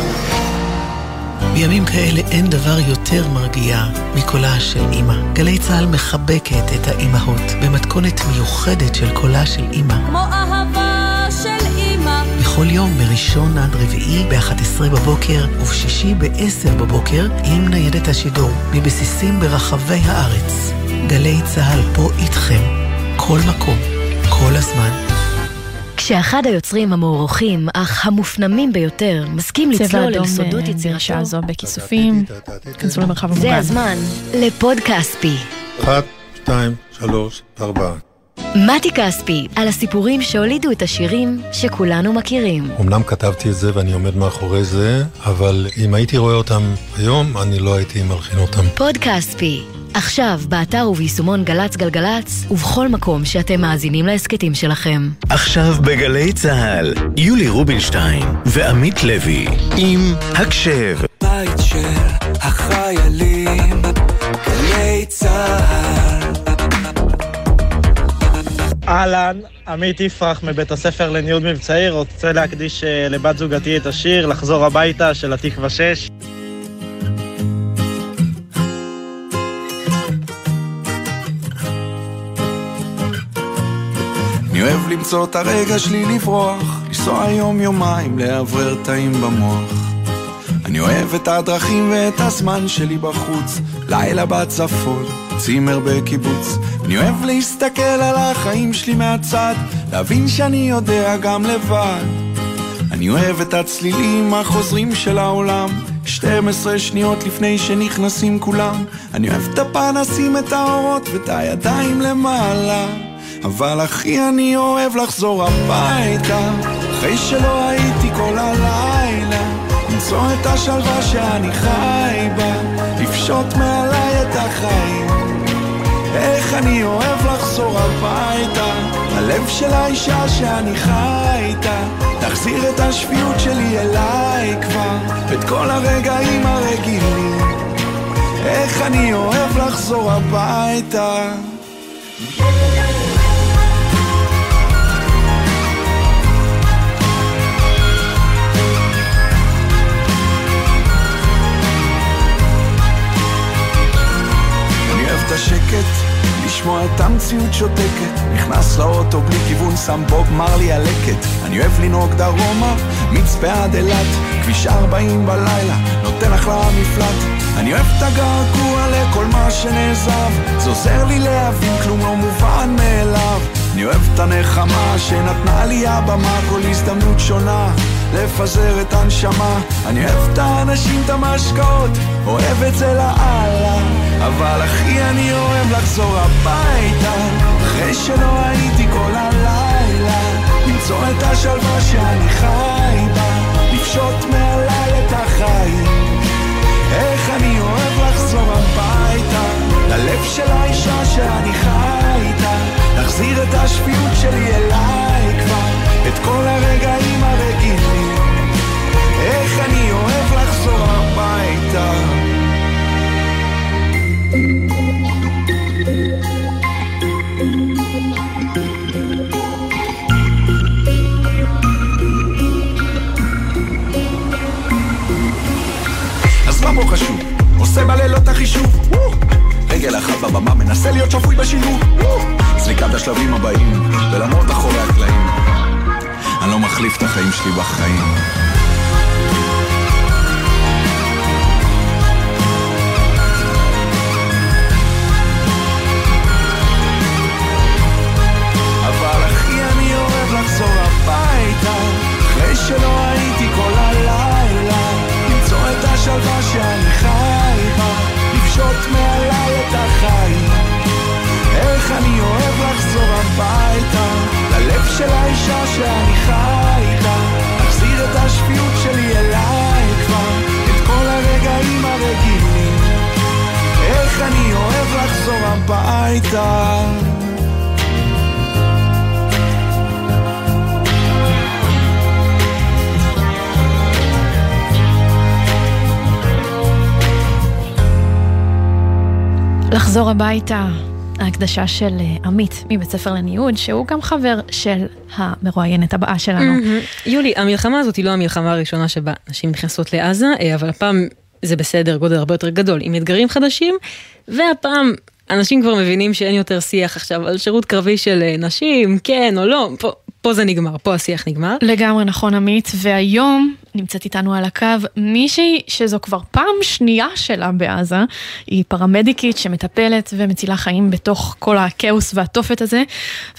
בימים כאלה אין דבר יותר מרגיע מקולה של אימא. גלי צה"ל מחבקת את האימהות במתכונת מיוחדת של קולה של אימא. כמו אהבה של אימא בכל יום מראשון עד רביעי ב-11 בבוקר ובשישי ב-10 בבוקר עם ניידת השידור מבסיסים ברחבי הארץ. גלי צה"ל פה איתכם, כל מקום, כל הזמן. כשאחד היוצרים המוערוכים, אך המופנמים ביותר, מסכים צבע לצלול אדום, אל סודות אה, יצירתו, בשעה זו בכיסופים, כנסו למרחב המוגן. זה הזמן לפוד כספי. אחת, שתיים, שלוש, ארבע. מתי כספי, על הסיפורים שהולידו את השירים שכולנו מכירים. אמנם כתבתי את זה ואני עומד מאחורי זה, אבל אם הייתי רואה אותם היום, אני לא הייתי מלחין אותם. פוד כספי, עכשיו באתר וביישומון גל"צ גלגלצ, ובכל מקום שאתם מאזינים להסכתים שלכם. עכשיו בגלי צה"ל, יולי רובינשטיין ועמית לוי עם הקשב. בית של החיילים, גלי צה"ל. אהלן, עמית יפרח מבית הספר לניהול מבצעי, רוצה להקדיש אה, לבת זוגתי את השיר "לחזור הביתה" של התקווה 6. אני אוהב למצוא את הרגע שלי לברוח, לנסוע יום יומיים, לאוורר תאים במוח. אני אוהב את הדרכים ואת הזמן שלי בחוץ, לילה בצפון, צימר בקיבוץ. אני אוהב להסתכל על החיים שלי מהצד, להבין שאני יודע גם לבד. אני אוהב את הצלילים החוזרים של העולם, 12 שניות לפני שנכנסים כולם. אני אוהב את הפנסים, את האורות ואת הידיים למעלה. אבל אחי אני אוהב לחזור הביתה. אחרי שלא הייתי כל הלילה למצוא את השלווה שאני חי בה לפשוט מעליי את החיים. איך אני אוהב לחזור הביתה הלב של האישה שאני חי איתה. תחזיר את השפיות שלי אליי כבר את כל הרגעים הרגילים. איך אני אוהב לחזור הביתה את השקט, לשמוע את המציאות שותקת. נכנס לאוטו בלי כיוון, שם בוב מרלי על לקט. אני אוהב לנהוג דרומה, מצפה עד אילת. כביש 40 בלילה, נותן לך למפלט. אני אוהב את הגעגוע לכל מה שנעזב. זה עוזר לי להבין, כלום לא מובן מאליו. אני אוהב את הנחמה שנתנה לי הבמה, כל הזדמנות שונה. לפזר את הנשמה. אני אוהב את האנשים, את המשקאות, אוהב את זה לאללה. אבל אחי, אני אוהב לחזור הביתה, אחרי שלא הייתי כל הלילה. למצוא את השלווה שאני חי בה, לפשוט מעליי את החיים. איך אני אוהב לחזור הביתה, ללב של האישה שאני חי איתה, להחזיר את השפיות שלי אליי כבר, את כל הרגעים הרגילים. את הביתה, ההקדשה של אה, עמית מבית ספר לניוד, שהוא גם חבר של המרואיינת הבאה שלנו. מהמם. יולי, המלחמה הזאת היא לא המלחמה הראשונה שבה נשים נכנסות לעזה, אה, אבל הפעם זה בסדר גודל הרבה יותר גדול, עם אתגרים חדשים, והפעם אנשים כבר מבינים שאין יותר שיח עכשיו על שירות קרבי של אה, נשים, כן או לא, פה, פה זה נגמר, פה השיח נגמר. לגמרי נכון עמית, והיום נמצאת איתנו על הקו מישהי שזו כבר פעם שנייה שלה בעזה, היא פרמדיקית שמטפלת ומצילה חיים בתוך כל הכאוס והתופת הזה,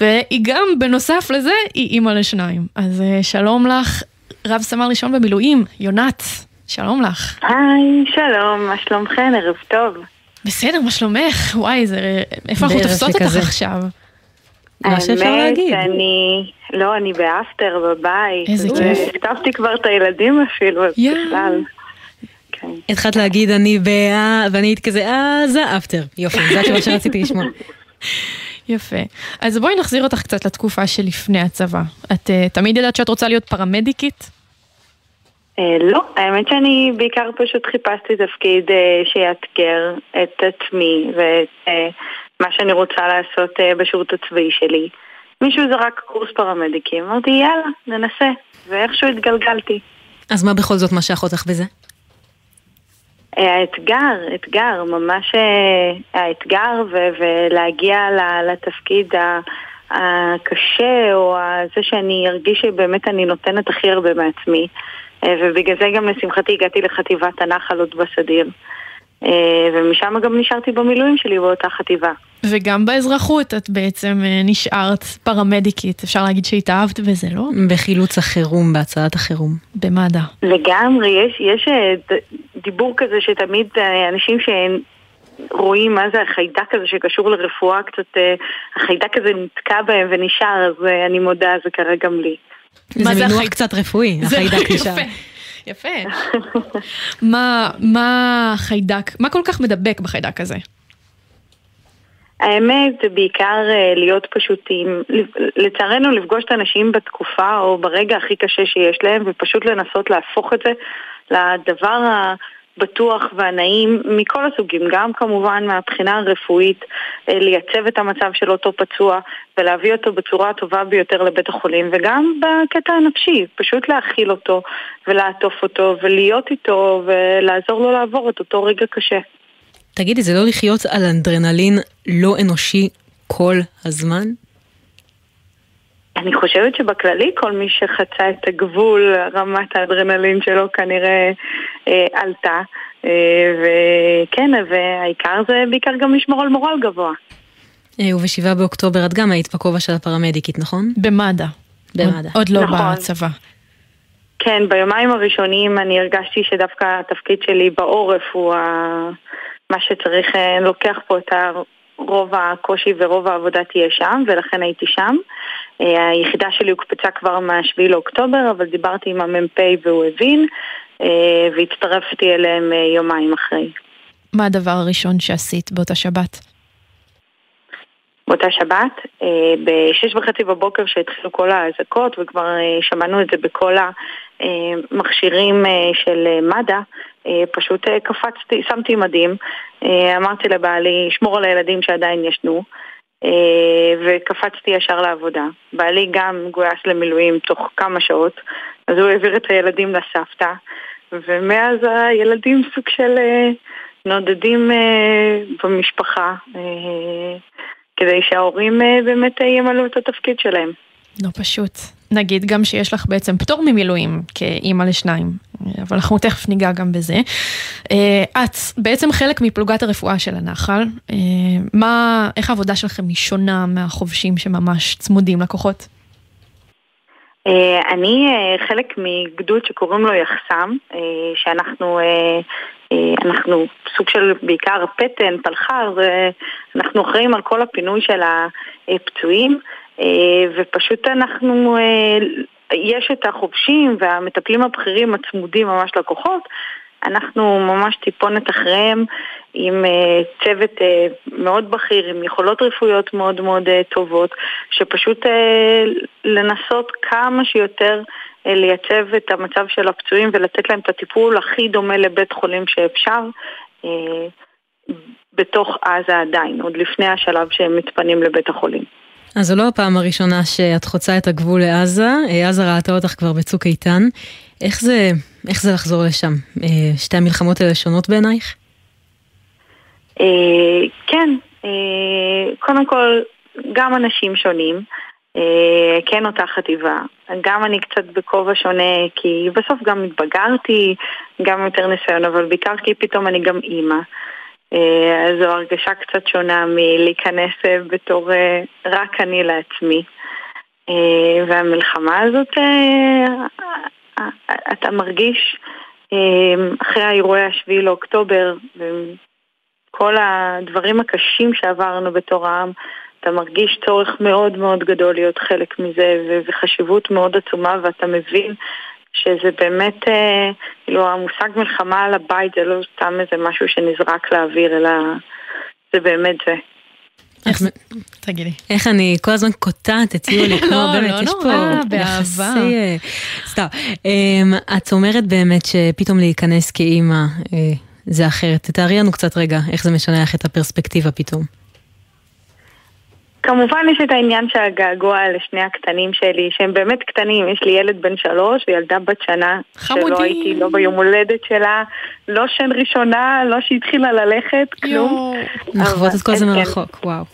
והיא גם בנוסף לזה היא אימא לשניים. אז אה, שלום לך, רב סמל ראשון במילואים, יונת, שלום לך. היי, שלום, מה שלומכן? ערב טוב. בסדר, מה שלומך? וואי, זה... איפה אנחנו תופסות אותך שכזה. עכשיו? האמת, אני... לא, אני באפטר בבית. איזה כיף. הכתבתי כבר את הילדים אפילו, אז בכלל. התחלת להגיד אני באה, ואני הייתי כזה, אה, זה אפטר. יופי, זו התשובה שרציתי לשמוע. יפה. אז בואי נחזיר אותך קצת לתקופה שלפני הצבא. את uh, תמיד ידעת שאת רוצה להיות פרמדיקית? אה, לא, האמת שאני בעיקר פשוט חיפשתי תפקיד אה, שיאתגר את עצמי ואת אה, מה שאני רוצה לעשות אה, בשירות הצבאי שלי. מישהו זרק קורס פרמדיקים, אמרתי יאללה, ננסה, ואיכשהו התגלגלתי. אז מה בכל זאת משך אותך בזה? אה, האתגר, אתגר, ממש אה, האתגר ו- ולהגיע לתפקיד הקשה או זה שאני ארגיש שבאמת אני נותנת הכי הרבה מעצמי ובגלל זה גם לשמחתי הגעתי לחטיבת הנחל עוד בסדיר ומשם גם נשארתי במילואים שלי באותה חטיבה. וגם באזרחות את בעצם אה, נשארת פרמדיקית. אפשר להגיד שהתאהבת בזה, לא? בחילוץ החירום, בהצעת החירום. במד"א. לגמרי, יש, יש אה, דיבור כזה שתמיד אה, אנשים שרואים מה זה החיידק הזה שקשור לרפואה, קצת אה, החיידק הזה נתקע בהם ונשאר, אז אה, אני מודה, זה קרה גם לי. זה מינוח קצת רפואי, זה החיידק. נשאר. יפה. מה, מה החיידק, מה כל כך מדבק בחיידק הזה? האמת זה בעיקר אה, להיות פשוט עם, לצערנו לפגוש את האנשים בתקופה או ברגע הכי קשה שיש להם ופשוט לנסות להפוך את זה לדבר הבטוח והנעים מכל הסוגים, גם כמובן מהבחינה הרפואית, אה, לייצב את המצב של אותו פצוע ולהביא אותו בצורה הטובה ביותר לבית החולים וגם בקטע הנפשי, פשוט להכיל אותו ולעטוף אותו ולהיות איתו ולעזור לו לעבור את אותו רגע קשה. תגידי, זה לא לחיות על אנדרנלין לא אנושי כל הזמן? אני חושבת שבכללי כל מי שחצה את הגבול, רמת האדרנלין שלו כנראה אה, עלתה. אה, וכן, והעיקר זה בעיקר גם לשמור על מורל גבוה. אה, ובשבעה באוקטובר את גם היית בכובע של הפרמדיקית, נכון? במד"א. במד"א. עוד לא נכון. בצבא. כן, ביומיים הראשונים אני הרגשתי שדווקא התפקיד שלי בעורף הוא ה... מה שצריך, אה, לוקח פה את ה... רוב הקושי ורוב העבודה תהיה שם, ולכן הייתי שם. אה, היחידה שלי הוקפצה כבר מה-7 לאוקטובר, אבל דיברתי עם המ"פ והוא הבין, אה, והצטרפתי אליהם אה, יומיים אחרי. מה הדבר הראשון שעשית באותה שבת? באותה שבת, בשש וחצי בבוקר שהתחילו כל האזעקות וכבר שמענו את זה בכל המכשירים של מד"א, פשוט קפצתי, שמתי מדים, אמרתי לבעלי, שמור על הילדים שעדיין ישנו, וקפצתי ישר לעבודה. בעלי גם גויס למילואים תוך כמה שעות, אז הוא העביר את הילדים לסבתא, ומאז הילדים סוג של אה, נודדים אה, במשפחה. אה, כדי שההורים אה, באמת אה, ימלאו את התפקיד שלהם. לא פשוט. נגיד גם שיש לך בעצם פטור ממילואים כאימא לשניים, אבל אנחנו תכף ניגע גם בזה. אה, את בעצם חלק מפלוגת הרפואה של הנחל. אה, מה, איך העבודה שלכם היא שונה מהחובשים שממש צמודים לכוחות? אה, אני חלק מגדוד שקוראים לו יחסם, שאנחנו אנחנו סוג של בעיקר פטן, פלחר, אנחנו אחראים על כל הפינוי של הפצועים, ופשוט אנחנו, אה, יש את החובשים והמטפלים הבכירים הצמודים ממש לכוחות, אנחנו ממש טיפונת אחריהם עם אה, צוות אה, מאוד בכיר, עם יכולות רפואיות מאוד מאוד אה, טובות, שפשוט אה, לנסות כמה שיותר אה, לייצב את המצב של הפצועים ולתת להם את הטיפול הכי דומה לבית חולים שאפשר. אה, בתוך עזה עדיין, עוד לפני השלב שהם מתפנים לבית החולים. אז זו לא הפעם הראשונה שאת חוצה את הגבול לעזה, אה, עזה ראתה אותך כבר בצוק איתן. איך זה, איך זה לחזור לשם? אה, שתי המלחמות האלה שונות בעינייך? אה, כן, קודם כל, גם אנשים שונים, כן אותה חטיבה. גם אני קצת בכובע שונה, כי בסוף גם התבגרתי, גם יותר ניסיון, אבל בעיקר כי פתאום אני גם אימא. אה, זו הרגשה קצת שונה מלהיכנס אה, בתור אה, רק אני לעצמי. והמלחמה הזאת, אתה מרגיש אחרי האירועי השביעי לאוקטובר, כל הדברים הקשים שעברנו בתור העם, אתה מרגיש צורך מאוד מאוד גדול להיות חלק מזה וחשיבות מאוד עצומה ואתה מבין שזה באמת, אה, כאילו המושג מלחמה על הבית זה לא סתם איזה משהו שנזרק לאוויר, אלא זה באמת זה. איך, תגידי. איך אני כל הזמן קוטעת את יולי, כמו לא, באמת, לא יש נורא, פה באהבה. יחסי... אה, סתם. אמ, את אומרת באמת שפתאום להיכנס כאימא אה, זה אחרת. תתארי לנו קצת רגע איך זה משנה לך את הפרספקטיבה פתאום. כמובן יש את העניין של הגעגוע לשני הקטנים שלי, שהם באמת קטנים, יש לי ילד בן שלוש וילדה בת שנה, חמודים. שלא הייתי לא ביום הולדת שלה, לא שן ראשונה, לא שהתחילה ללכת, כלום. לחוות את כל זה אז כן. מרחוק, וואו.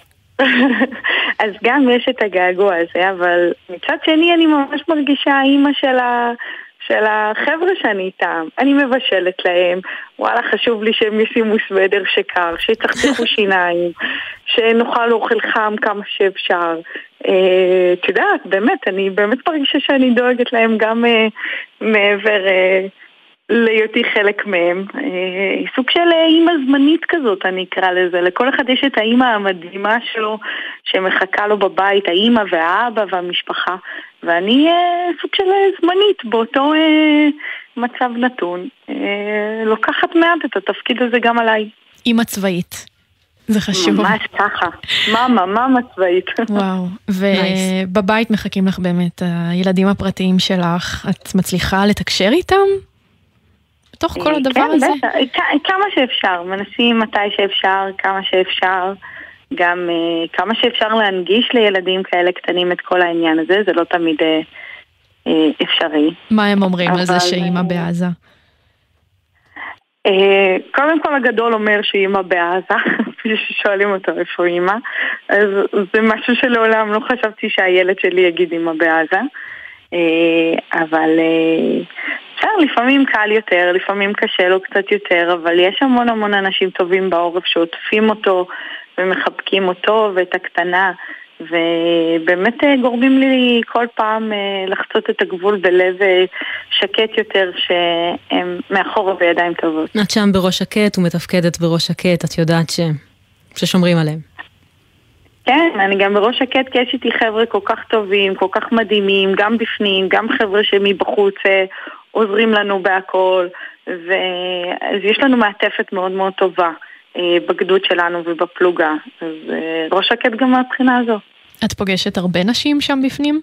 אז גם יש את הגעגוע הזה, אבל מצד שני אני ממש מרגישה אימא של, ה... של החבר'ה שאני איתם. אני מבשלת להם, וואלה חשוב לי שהם ישימו סוודר שקר, שיצחצחו שיניים, שנאכל אוכל חם כמה שאפשר. אה, את יודעת, באמת, אני באמת מרגישה שאני דואגת להם גם אה, מעבר... אה, להיותי חלק מהם. אה, סוג של אה, אימא זמנית כזאת, אני אקרא לזה. לכל אחד יש את האימא המדהימה שלו, שמחכה לו בבית, האימא והאבא והמשפחה. ואני אה, סוג של אה, זמנית באותו אה, מצב נתון. אה, לוקחת מעט את התפקיד הזה גם עליי. אימא צבאית. זה חשוב. ממש ככה. מאמה, מאמה צבאית. וואו, ובבית מחכים לך באמת הילדים הפרטיים שלך, את מצליחה לתקשר איתם? בתוך כל הדבר כן, הזה? בטח, כ- כמה שאפשר, מנסים מתי שאפשר, כמה שאפשר, גם אה, כמה שאפשר להנגיש לילדים כאלה קטנים את כל העניין הזה, זה לא תמיד אה, אה, אפשרי. מה הם אומרים על זה אבל, שאימא בעזה? קודם כל הגדול אומר שאימא בעזה, ששואלים אותו איפה אימא, אז זה משהו שלעולם לא חשבתי שהילד שלי יגיד אימא בעזה. אבל בסדר, לפעמים קל יותר, לפעמים קשה לו קצת יותר, אבל יש המון המון אנשים טובים בעורף שעוטפים אותו ומחבקים אותו ואת הקטנה. ובאמת אה, גורמים לי כל פעם אה, לחצות את הגבול בלב אה, שקט יותר שהם מאחורה בידיים טובות. את שם בראש שקט ומתפקדת בראש שקט, את יודעת ש... ששומרים עליהם. כן, אני גם בראש שקט כי יש איתי חבר'ה כל כך טובים, כל כך מדהימים, גם בפנים, גם חבר'ה שמבחוץ עוזרים לנו בהכל, ואז יש לנו מעטפת מאוד מאוד טובה בגדוד שלנו ובפלוגה, אז אה, ראש שקט גם מהבחינה הזו. את פוגשת הרבה נשים שם בפנים?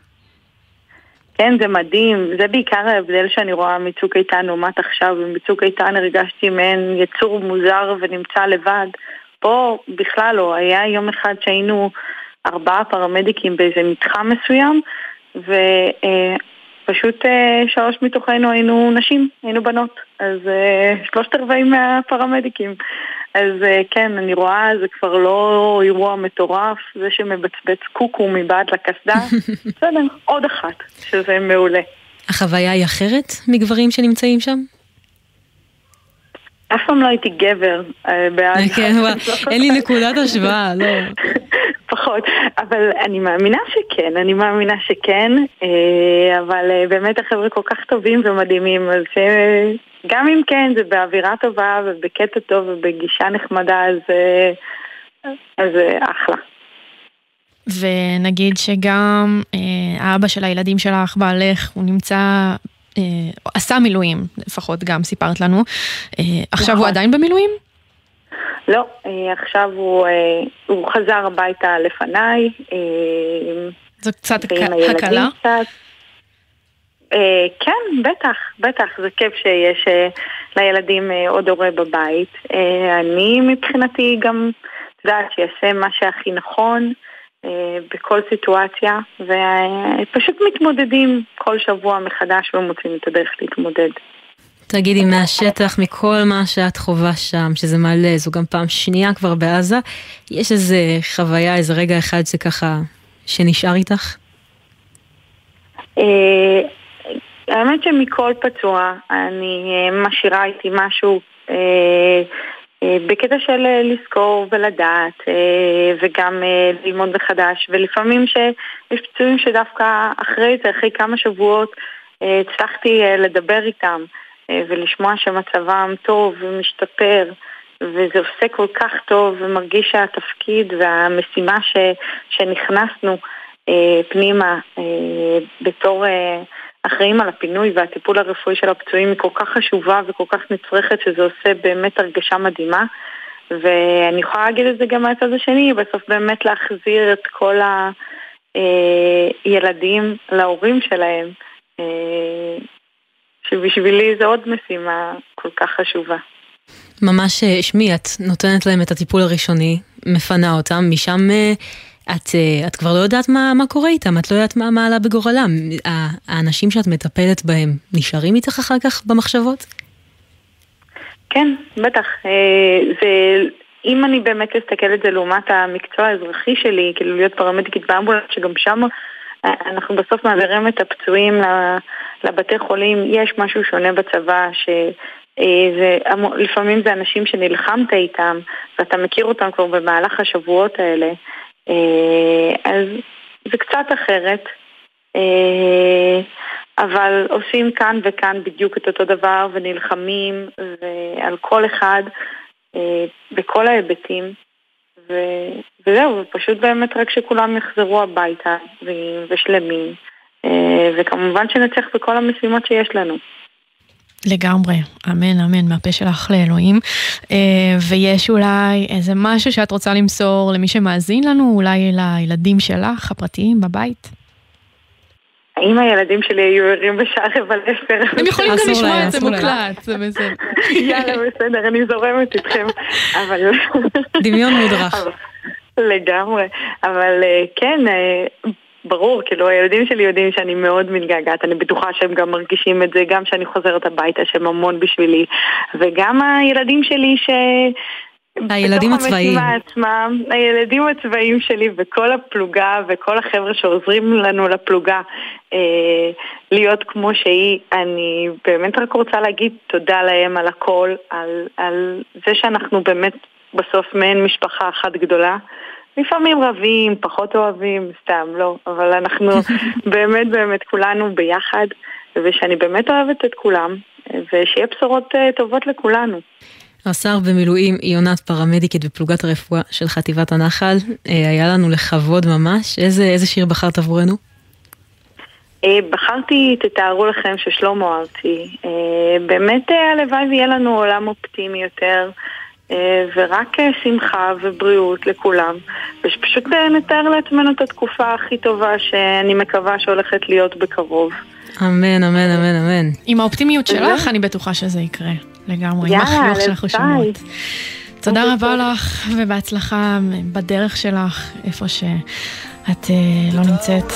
כן, זה מדהים, זה בעיקר ההבדל שאני רואה מצוק איתן לעומת עכשיו, בצוק איתן הרגשתי מעין יצור מוזר ונמצא לבד. פה בכלל לא, היה יום אחד שהיינו ארבעה פרמדיקים באיזה מתחם מסוים, ופשוט שלוש מתוכנו היינו נשים, היינו בנות, אז אה, שלושת רבעים מהפרמדיקים. אז אה, כן, אני רואה, זה כבר לא אירוע מטורף, זה שמבצבץ קוקו מבעד לקסדה, בסדר, עוד אחת, שזה מעולה. החוויה היא אחרת מגברים שנמצאים שם? אף פעם לא הייתי גבר אה, בעד. כן, וואו, אין לי נקודת השוואה, לא. פחות, אבל אני מאמינה שכן, אני מאמינה שכן, אה, אבל אה, באמת החבר'ה כל כך טובים ומדהימים, אז אה, גם אם כן, זה באווירה טובה ובקטע טוב ובגישה נחמדה, אז אה, אז זה אחלה. ונגיד שגם אה, האבא של הילדים שלך, בעלך, הוא נמצא, אה, עשה מילואים, לפחות גם סיפרת לנו. אה, עכשיו הוא נכון. עדיין במילואים? לא, אה, עכשיו הוא, אה, הוא חזר הביתה לפניי. אה, זו קצת הקלה? קצת. אה, כן, בטח, בטח, זה כיף שיש אה, לילדים אה, עוד הורה בבית. אה, אני מבחינתי גם, את יודעת, שיעשה מה שהכי נכון אה, בכל סיטואציה, ופשוט מתמודדים כל שבוע מחדש ומוצאים את הדרך להתמודד. תגידי, מהשטח, מכל מה שאת חווה שם, שזה מלא, זו גם פעם שנייה כבר בעזה, יש איזה חוויה, איזה רגע אחד שככה, שנשאר איתך? אה, האמת שמכל פצוע אני אה, משאירה איתי משהו אה, אה, בקטע של אה, לזכור ולדעת אה, וגם אה, ללמוד מחדש ולפעמים שיש פצועים שדווקא אחרי זה, אחרי כמה שבועות אה, הצלחתי אה, לדבר איתם אה, ולשמוע שמצבם טוב ומשתפר וזה עושה כל כך טוב ומרגיש שהתפקיד והמשימה ש, שנכנסנו אה, פנימה אה, בתור אה, אחראים על הפינוי והטיפול הרפואי של הפצועים היא כל כך חשובה וכל כך נצרכת שזה עושה באמת הרגשה מדהימה ואני יכולה להגיד את זה גם מהצד השני, בסוף באמת להחזיר את כל הילדים להורים שלהם אה, שבשבילי זו עוד משימה כל כך חשובה. ממש, אה, שמי, את נותנת להם את הטיפול הראשוני, מפנה אותם, משם אה, את, אה, את כבר לא יודעת מה, מה קורה איתם, את לא יודעת מה מעלה בגורלם. ה- האנשים שאת מטפלת בהם נשארים איתך אחר כך במחשבות? כן, בטח. אה, זה, אם אני באמת אסתכל על זה לעומת המקצוע האזרחי שלי, כאילו להיות פרמדיקית באמבולנס, שגם שם אה, אנחנו בסוף מעבירים את הפצועים לבתי חולים, יש משהו שונה בצבא, ש... זה, לפעמים זה אנשים שנלחמת איתם, ואתה מכיר אותם כבר במהלך השבועות האלה, אז זה קצת אחרת. אה, אבל עושים כאן וכאן בדיוק את אותו דבר ונלחמים ועל כל אחד אה, בכל ההיבטים. וזהו, ופשוט באמת רק שכולם יחזרו הביתה ושלמים אה, וכמובן שנצליח בכל המשימות שיש לנו. לגמרי, אמן אמן, מהפה שלך לאלוהים. אה, ויש אולי איזה משהו שאת רוצה למסור למי שמאזין לנו, אולי לילדים שלך, הפרטיים, בבית? האם הילדים שלי היו ערים בשעה רבע לעשר? הם יכולים גם לשמוע את זה מוקלט, זה בסדר. יאללה, בסדר, אני זורמת איתכם. אבל... דמיון מודרך. לגמרי. אבל אה, כן, אה, ברור, כאילו הילדים שלי יודעים שאני מאוד מתגעגעת, אני בטוחה שהם גם מרגישים את זה, גם כשאני חוזרת הביתה שהם המון בשבילי, וגם הילדים שלי ש... הילדים הצבאיים. עצמם, הילדים הצבאיים שלי וכל הפלוגה וכל החבר'ה שעוזרים לנו לפלוגה אה, להיות כמו שהיא, אני באמת רק רוצה להגיד תודה להם על הכל, על, על זה שאנחנו באמת בסוף מעין משפחה אחת גדולה לפעמים רבים, פחות אוהבים, סתם, לא, אבל אנחנו באמת באמת כולנו ביחד, ושאני באמת אוהבת את כולם, ושיהיה בשורות אה, טובות לכולנו. השר במילואים יונת פרמדיקית בפלוגת הרפואה של חטיבת הנחל, אה, היה לנו לכבוד ממש. איזה, איזה שיר בחרת עבורנו? אה, בחרתי, תתארו לכם, ששלמה ארצי. באמת הלוואי ויהיה לנו עולם אופטימי יותר, ורק אה, שמחה ובריאות לכולם, ושפשוט אה, נתאר לעצמנו את התקופה הכי טובה שאני מקווה שהולכת להיות בקרוב. אמן, אמן, אמן, אמן. עם האופטימיות שלך, אני בטוחה שזה יקרה. לגמרי, עם החיוך הלוואי. שומעות. תודה רבה לך, ובהצלחה בדרך שלך, איפה שאת אה, לא נמצאת.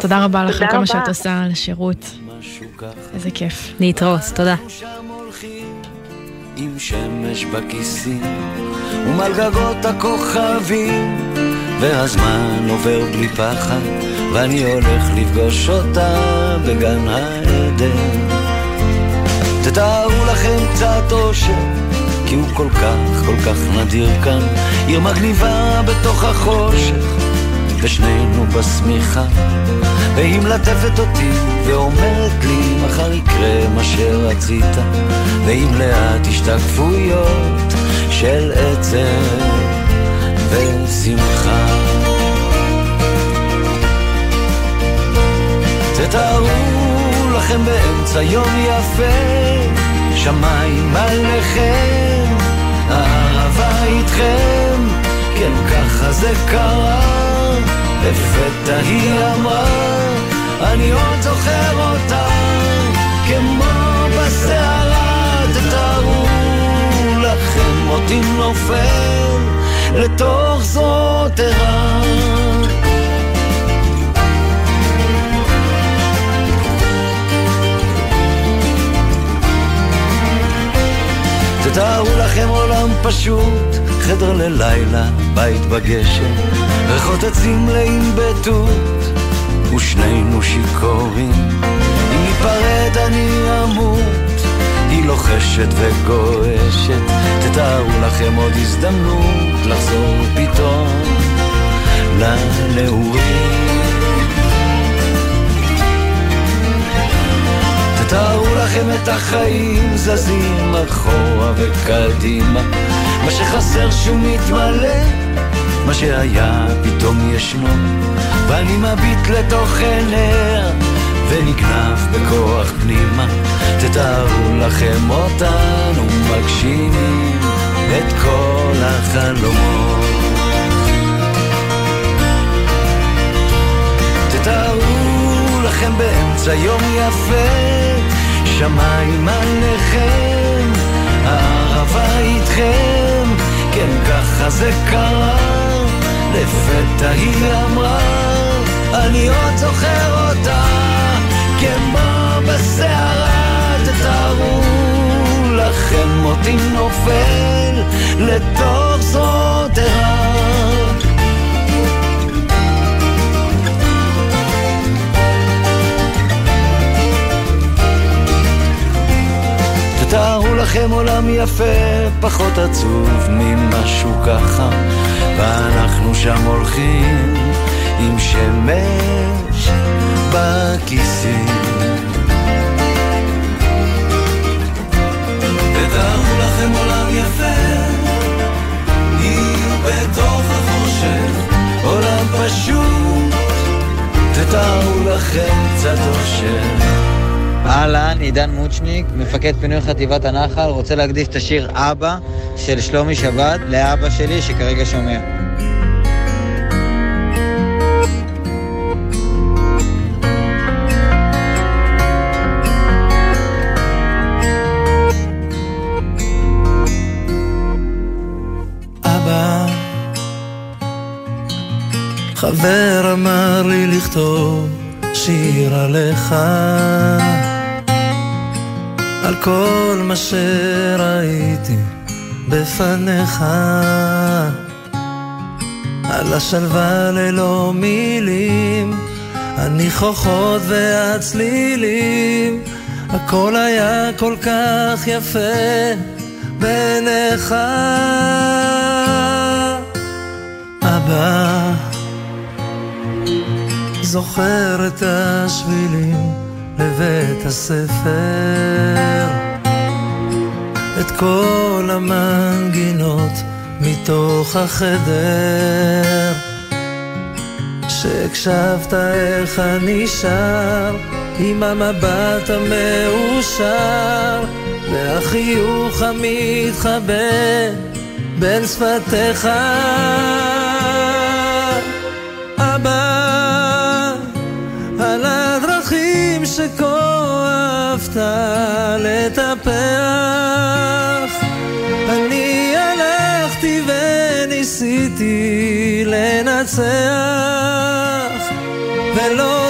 תודה רבה לך על כל מה. שאת עושה, על השירות. איזה כיף. להתראות, תודה. עם שמש בכיסים ומעל גגות הכוכבים והזמן עובר בלי פחד ואני הולך לפגוש אותה בגן העדן. תתארו לכם קצת אושר כי הוא כל כך כל כך נדיר כאן. עיר מגניבה בתוך החושך ושנינו בשמיכה והיא מלטפת אותי ואומרת לי מחר יקרה מה שרצית. ועם לאט השתקפויות של עצב ושמחה. תתארו לכם באמצע יום יפה שמיים עליכם אהבה איתכם. כן ככה זה קרה לפתע היא אמרה אני עוד זוכר אותה כמו בסערה תתארו לכם אותי נופל לתוך זאת ערה. תתארו לכם עולם פשוט, חדר ללילה, בית בגשם, ריחות עצים מלאים בתות, ושנינו שיכורים. אם ניפרד אני אמות, היא לוחשת וגועשת, תתארו לכם עוד הזדמנות לחזור פתאום לנעורים. תתארו לכם את החיים זזים אחורה וקדימה מה שחסר שהוא מתמלא מה שהיה פתאום ישנו. ואני מביט לתוך עיניה ונגנב בכוח פנימה. תתארו לכם אותנו מגשימים את כל החלומות. תתארו לכם באמצע יום יפה שמיים עליכם, הערבה איתכם, כן ככה זה קרה, לפתע היא אמרה, אני עוד זוכר אותה, כמו בסערה, תתארו לכם אותי נופל לתוך זאת ערה. תתארו לכם עולם יפה, פחות עצוב ממשהו ככה, ואנחנו שם הולכים עם שמש בכיסים. תתארו לכם עולם יפה, עיר בתוך החושך, עולם פשוט, תתארו לכם קצת אושר. אהלן, עידן מוצ'ניק, מפקד פינוי חטיבת הנחל, רוצה להקדיש את השיר אבא של שלומי שבת לאבא שלי שכרגע שומע. חבר אמר לי לכתוב שיר עליך, על כל מה שראיתי בפניך, על השלווה ללא מילים, הניחוחות והצלילים, הכל היה כל כך יפה בעיניך. אבא, זוכר את השבילים לבית הספר, את כל המנגינות מתוך החדר. שהקשבת איך אני שר, עם המבט המאושר, והחיוך המתחבא בין שפתיך. אהבת לטפח, אני הלכתי וניסיתי לנצח, ולא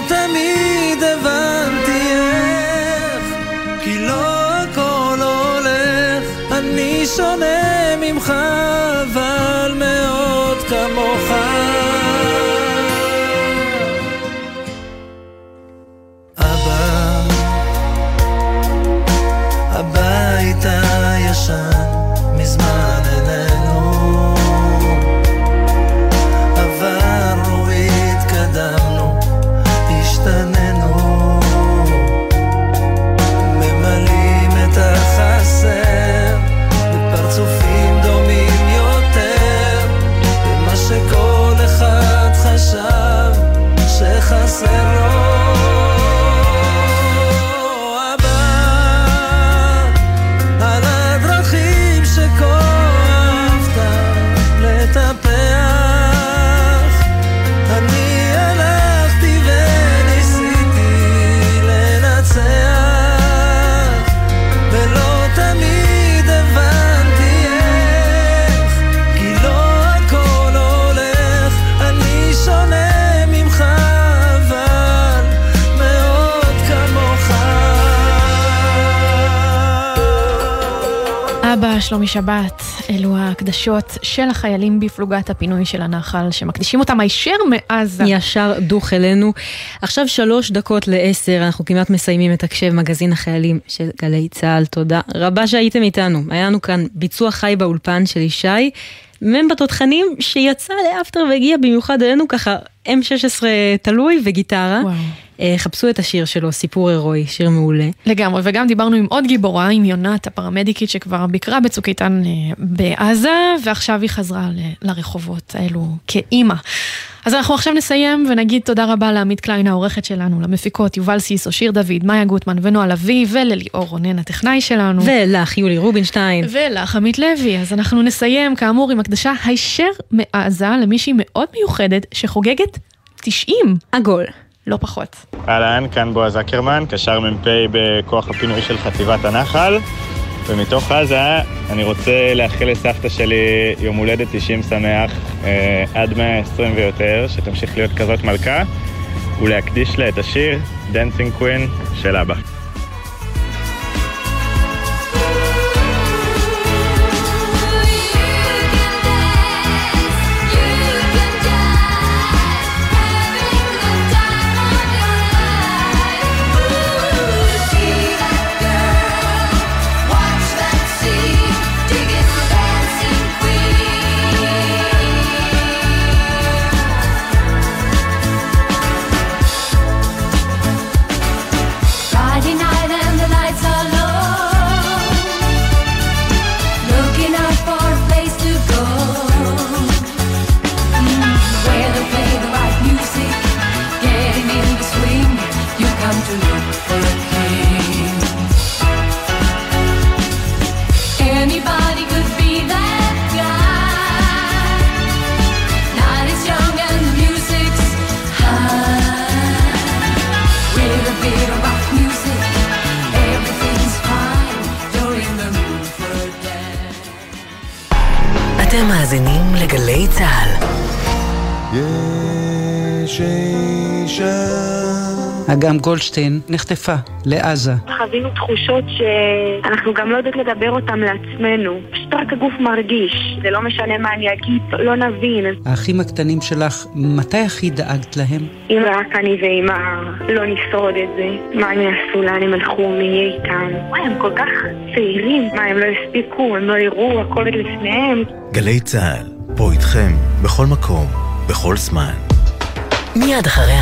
שלומי שבת, אלו ההקדשות של החיילים בפלוגת הפינוי של הנחל, שמקדישים אותם הישר מעזה. ישר דוך אלינו. עכשיו שלוש דקות לעשר, אנחנו כמעט מסיימים את הקשב מגזין החיילים של גלי צה"ל. תודה רבה שהייתם איתנו. היה לנו כאן ביצוע חי באולפן של ישי. מ"ם בתותחנים שיצא לאפטר והגיע במיוחד אלינו ככה M16 תלוי וגיטרה. וואו. אה, חפשו את השיר שלו, סיפור הירואי, שיר מעולה. לגמרי, וגם דיברנו עם עוד גיבורה, עם יונת, הפרמדיקית שכבר ביקרה בצוק איתן אה, בעזה, ועכשיו היא חזרה ל- לרחובות האלו כאימא. אז אנחנו עכשיו נסיים ונגיד תודה רבה לעמית קליין העורכת שלנו, למפיקות יובל סיסו, שיר דוד, מאיה גוטמן ונועה לביא, ולליאור רונן הטכנאי שלנו. ולך, יולי רובינשטיין. ולך, עמית לוי. אז אנחנו נסיים כאמור עם הקדשה הישר מעזה למישהי מאוד מיוחדת שחוגגת 90. עגול. לא פחות. אהלן, כאן בועז אקרמן, קשר מ"פ בכוח הפינוי של חטיבת הנחל, ומתוך עזה אני רוצה לאחל לסבתא שלי יום הולדת 90 שמח, אה, עד 120 ויותר, שתמשיך להיות כזאת מלכה, ולהקדיש לה את השיר Dancing Queen של אבא. אגם גולדשטיין נחטפה לעזה. חווינו תחושות שאנחנו גם לא יודעות לדבר אותן לעצמנו. פשוט רק הגוף מרגיש. זה לא משנה מה אני אגיד, לא נבין. האחים הקטנים שלך, מתי הכי דאגת להם? אם רק אני ואמא לא נשרוד את זה, מה הם יעשו, לאן הם הלכו, מי יהיה איתם? וואי, הם כל כך צעירים. מה, הם לא הספיקו, הם לא יראו, הכל עוד לפניהם. גלי צה"ל, פה איתכם, בכל מקום, בכל זמן. מיד אחרי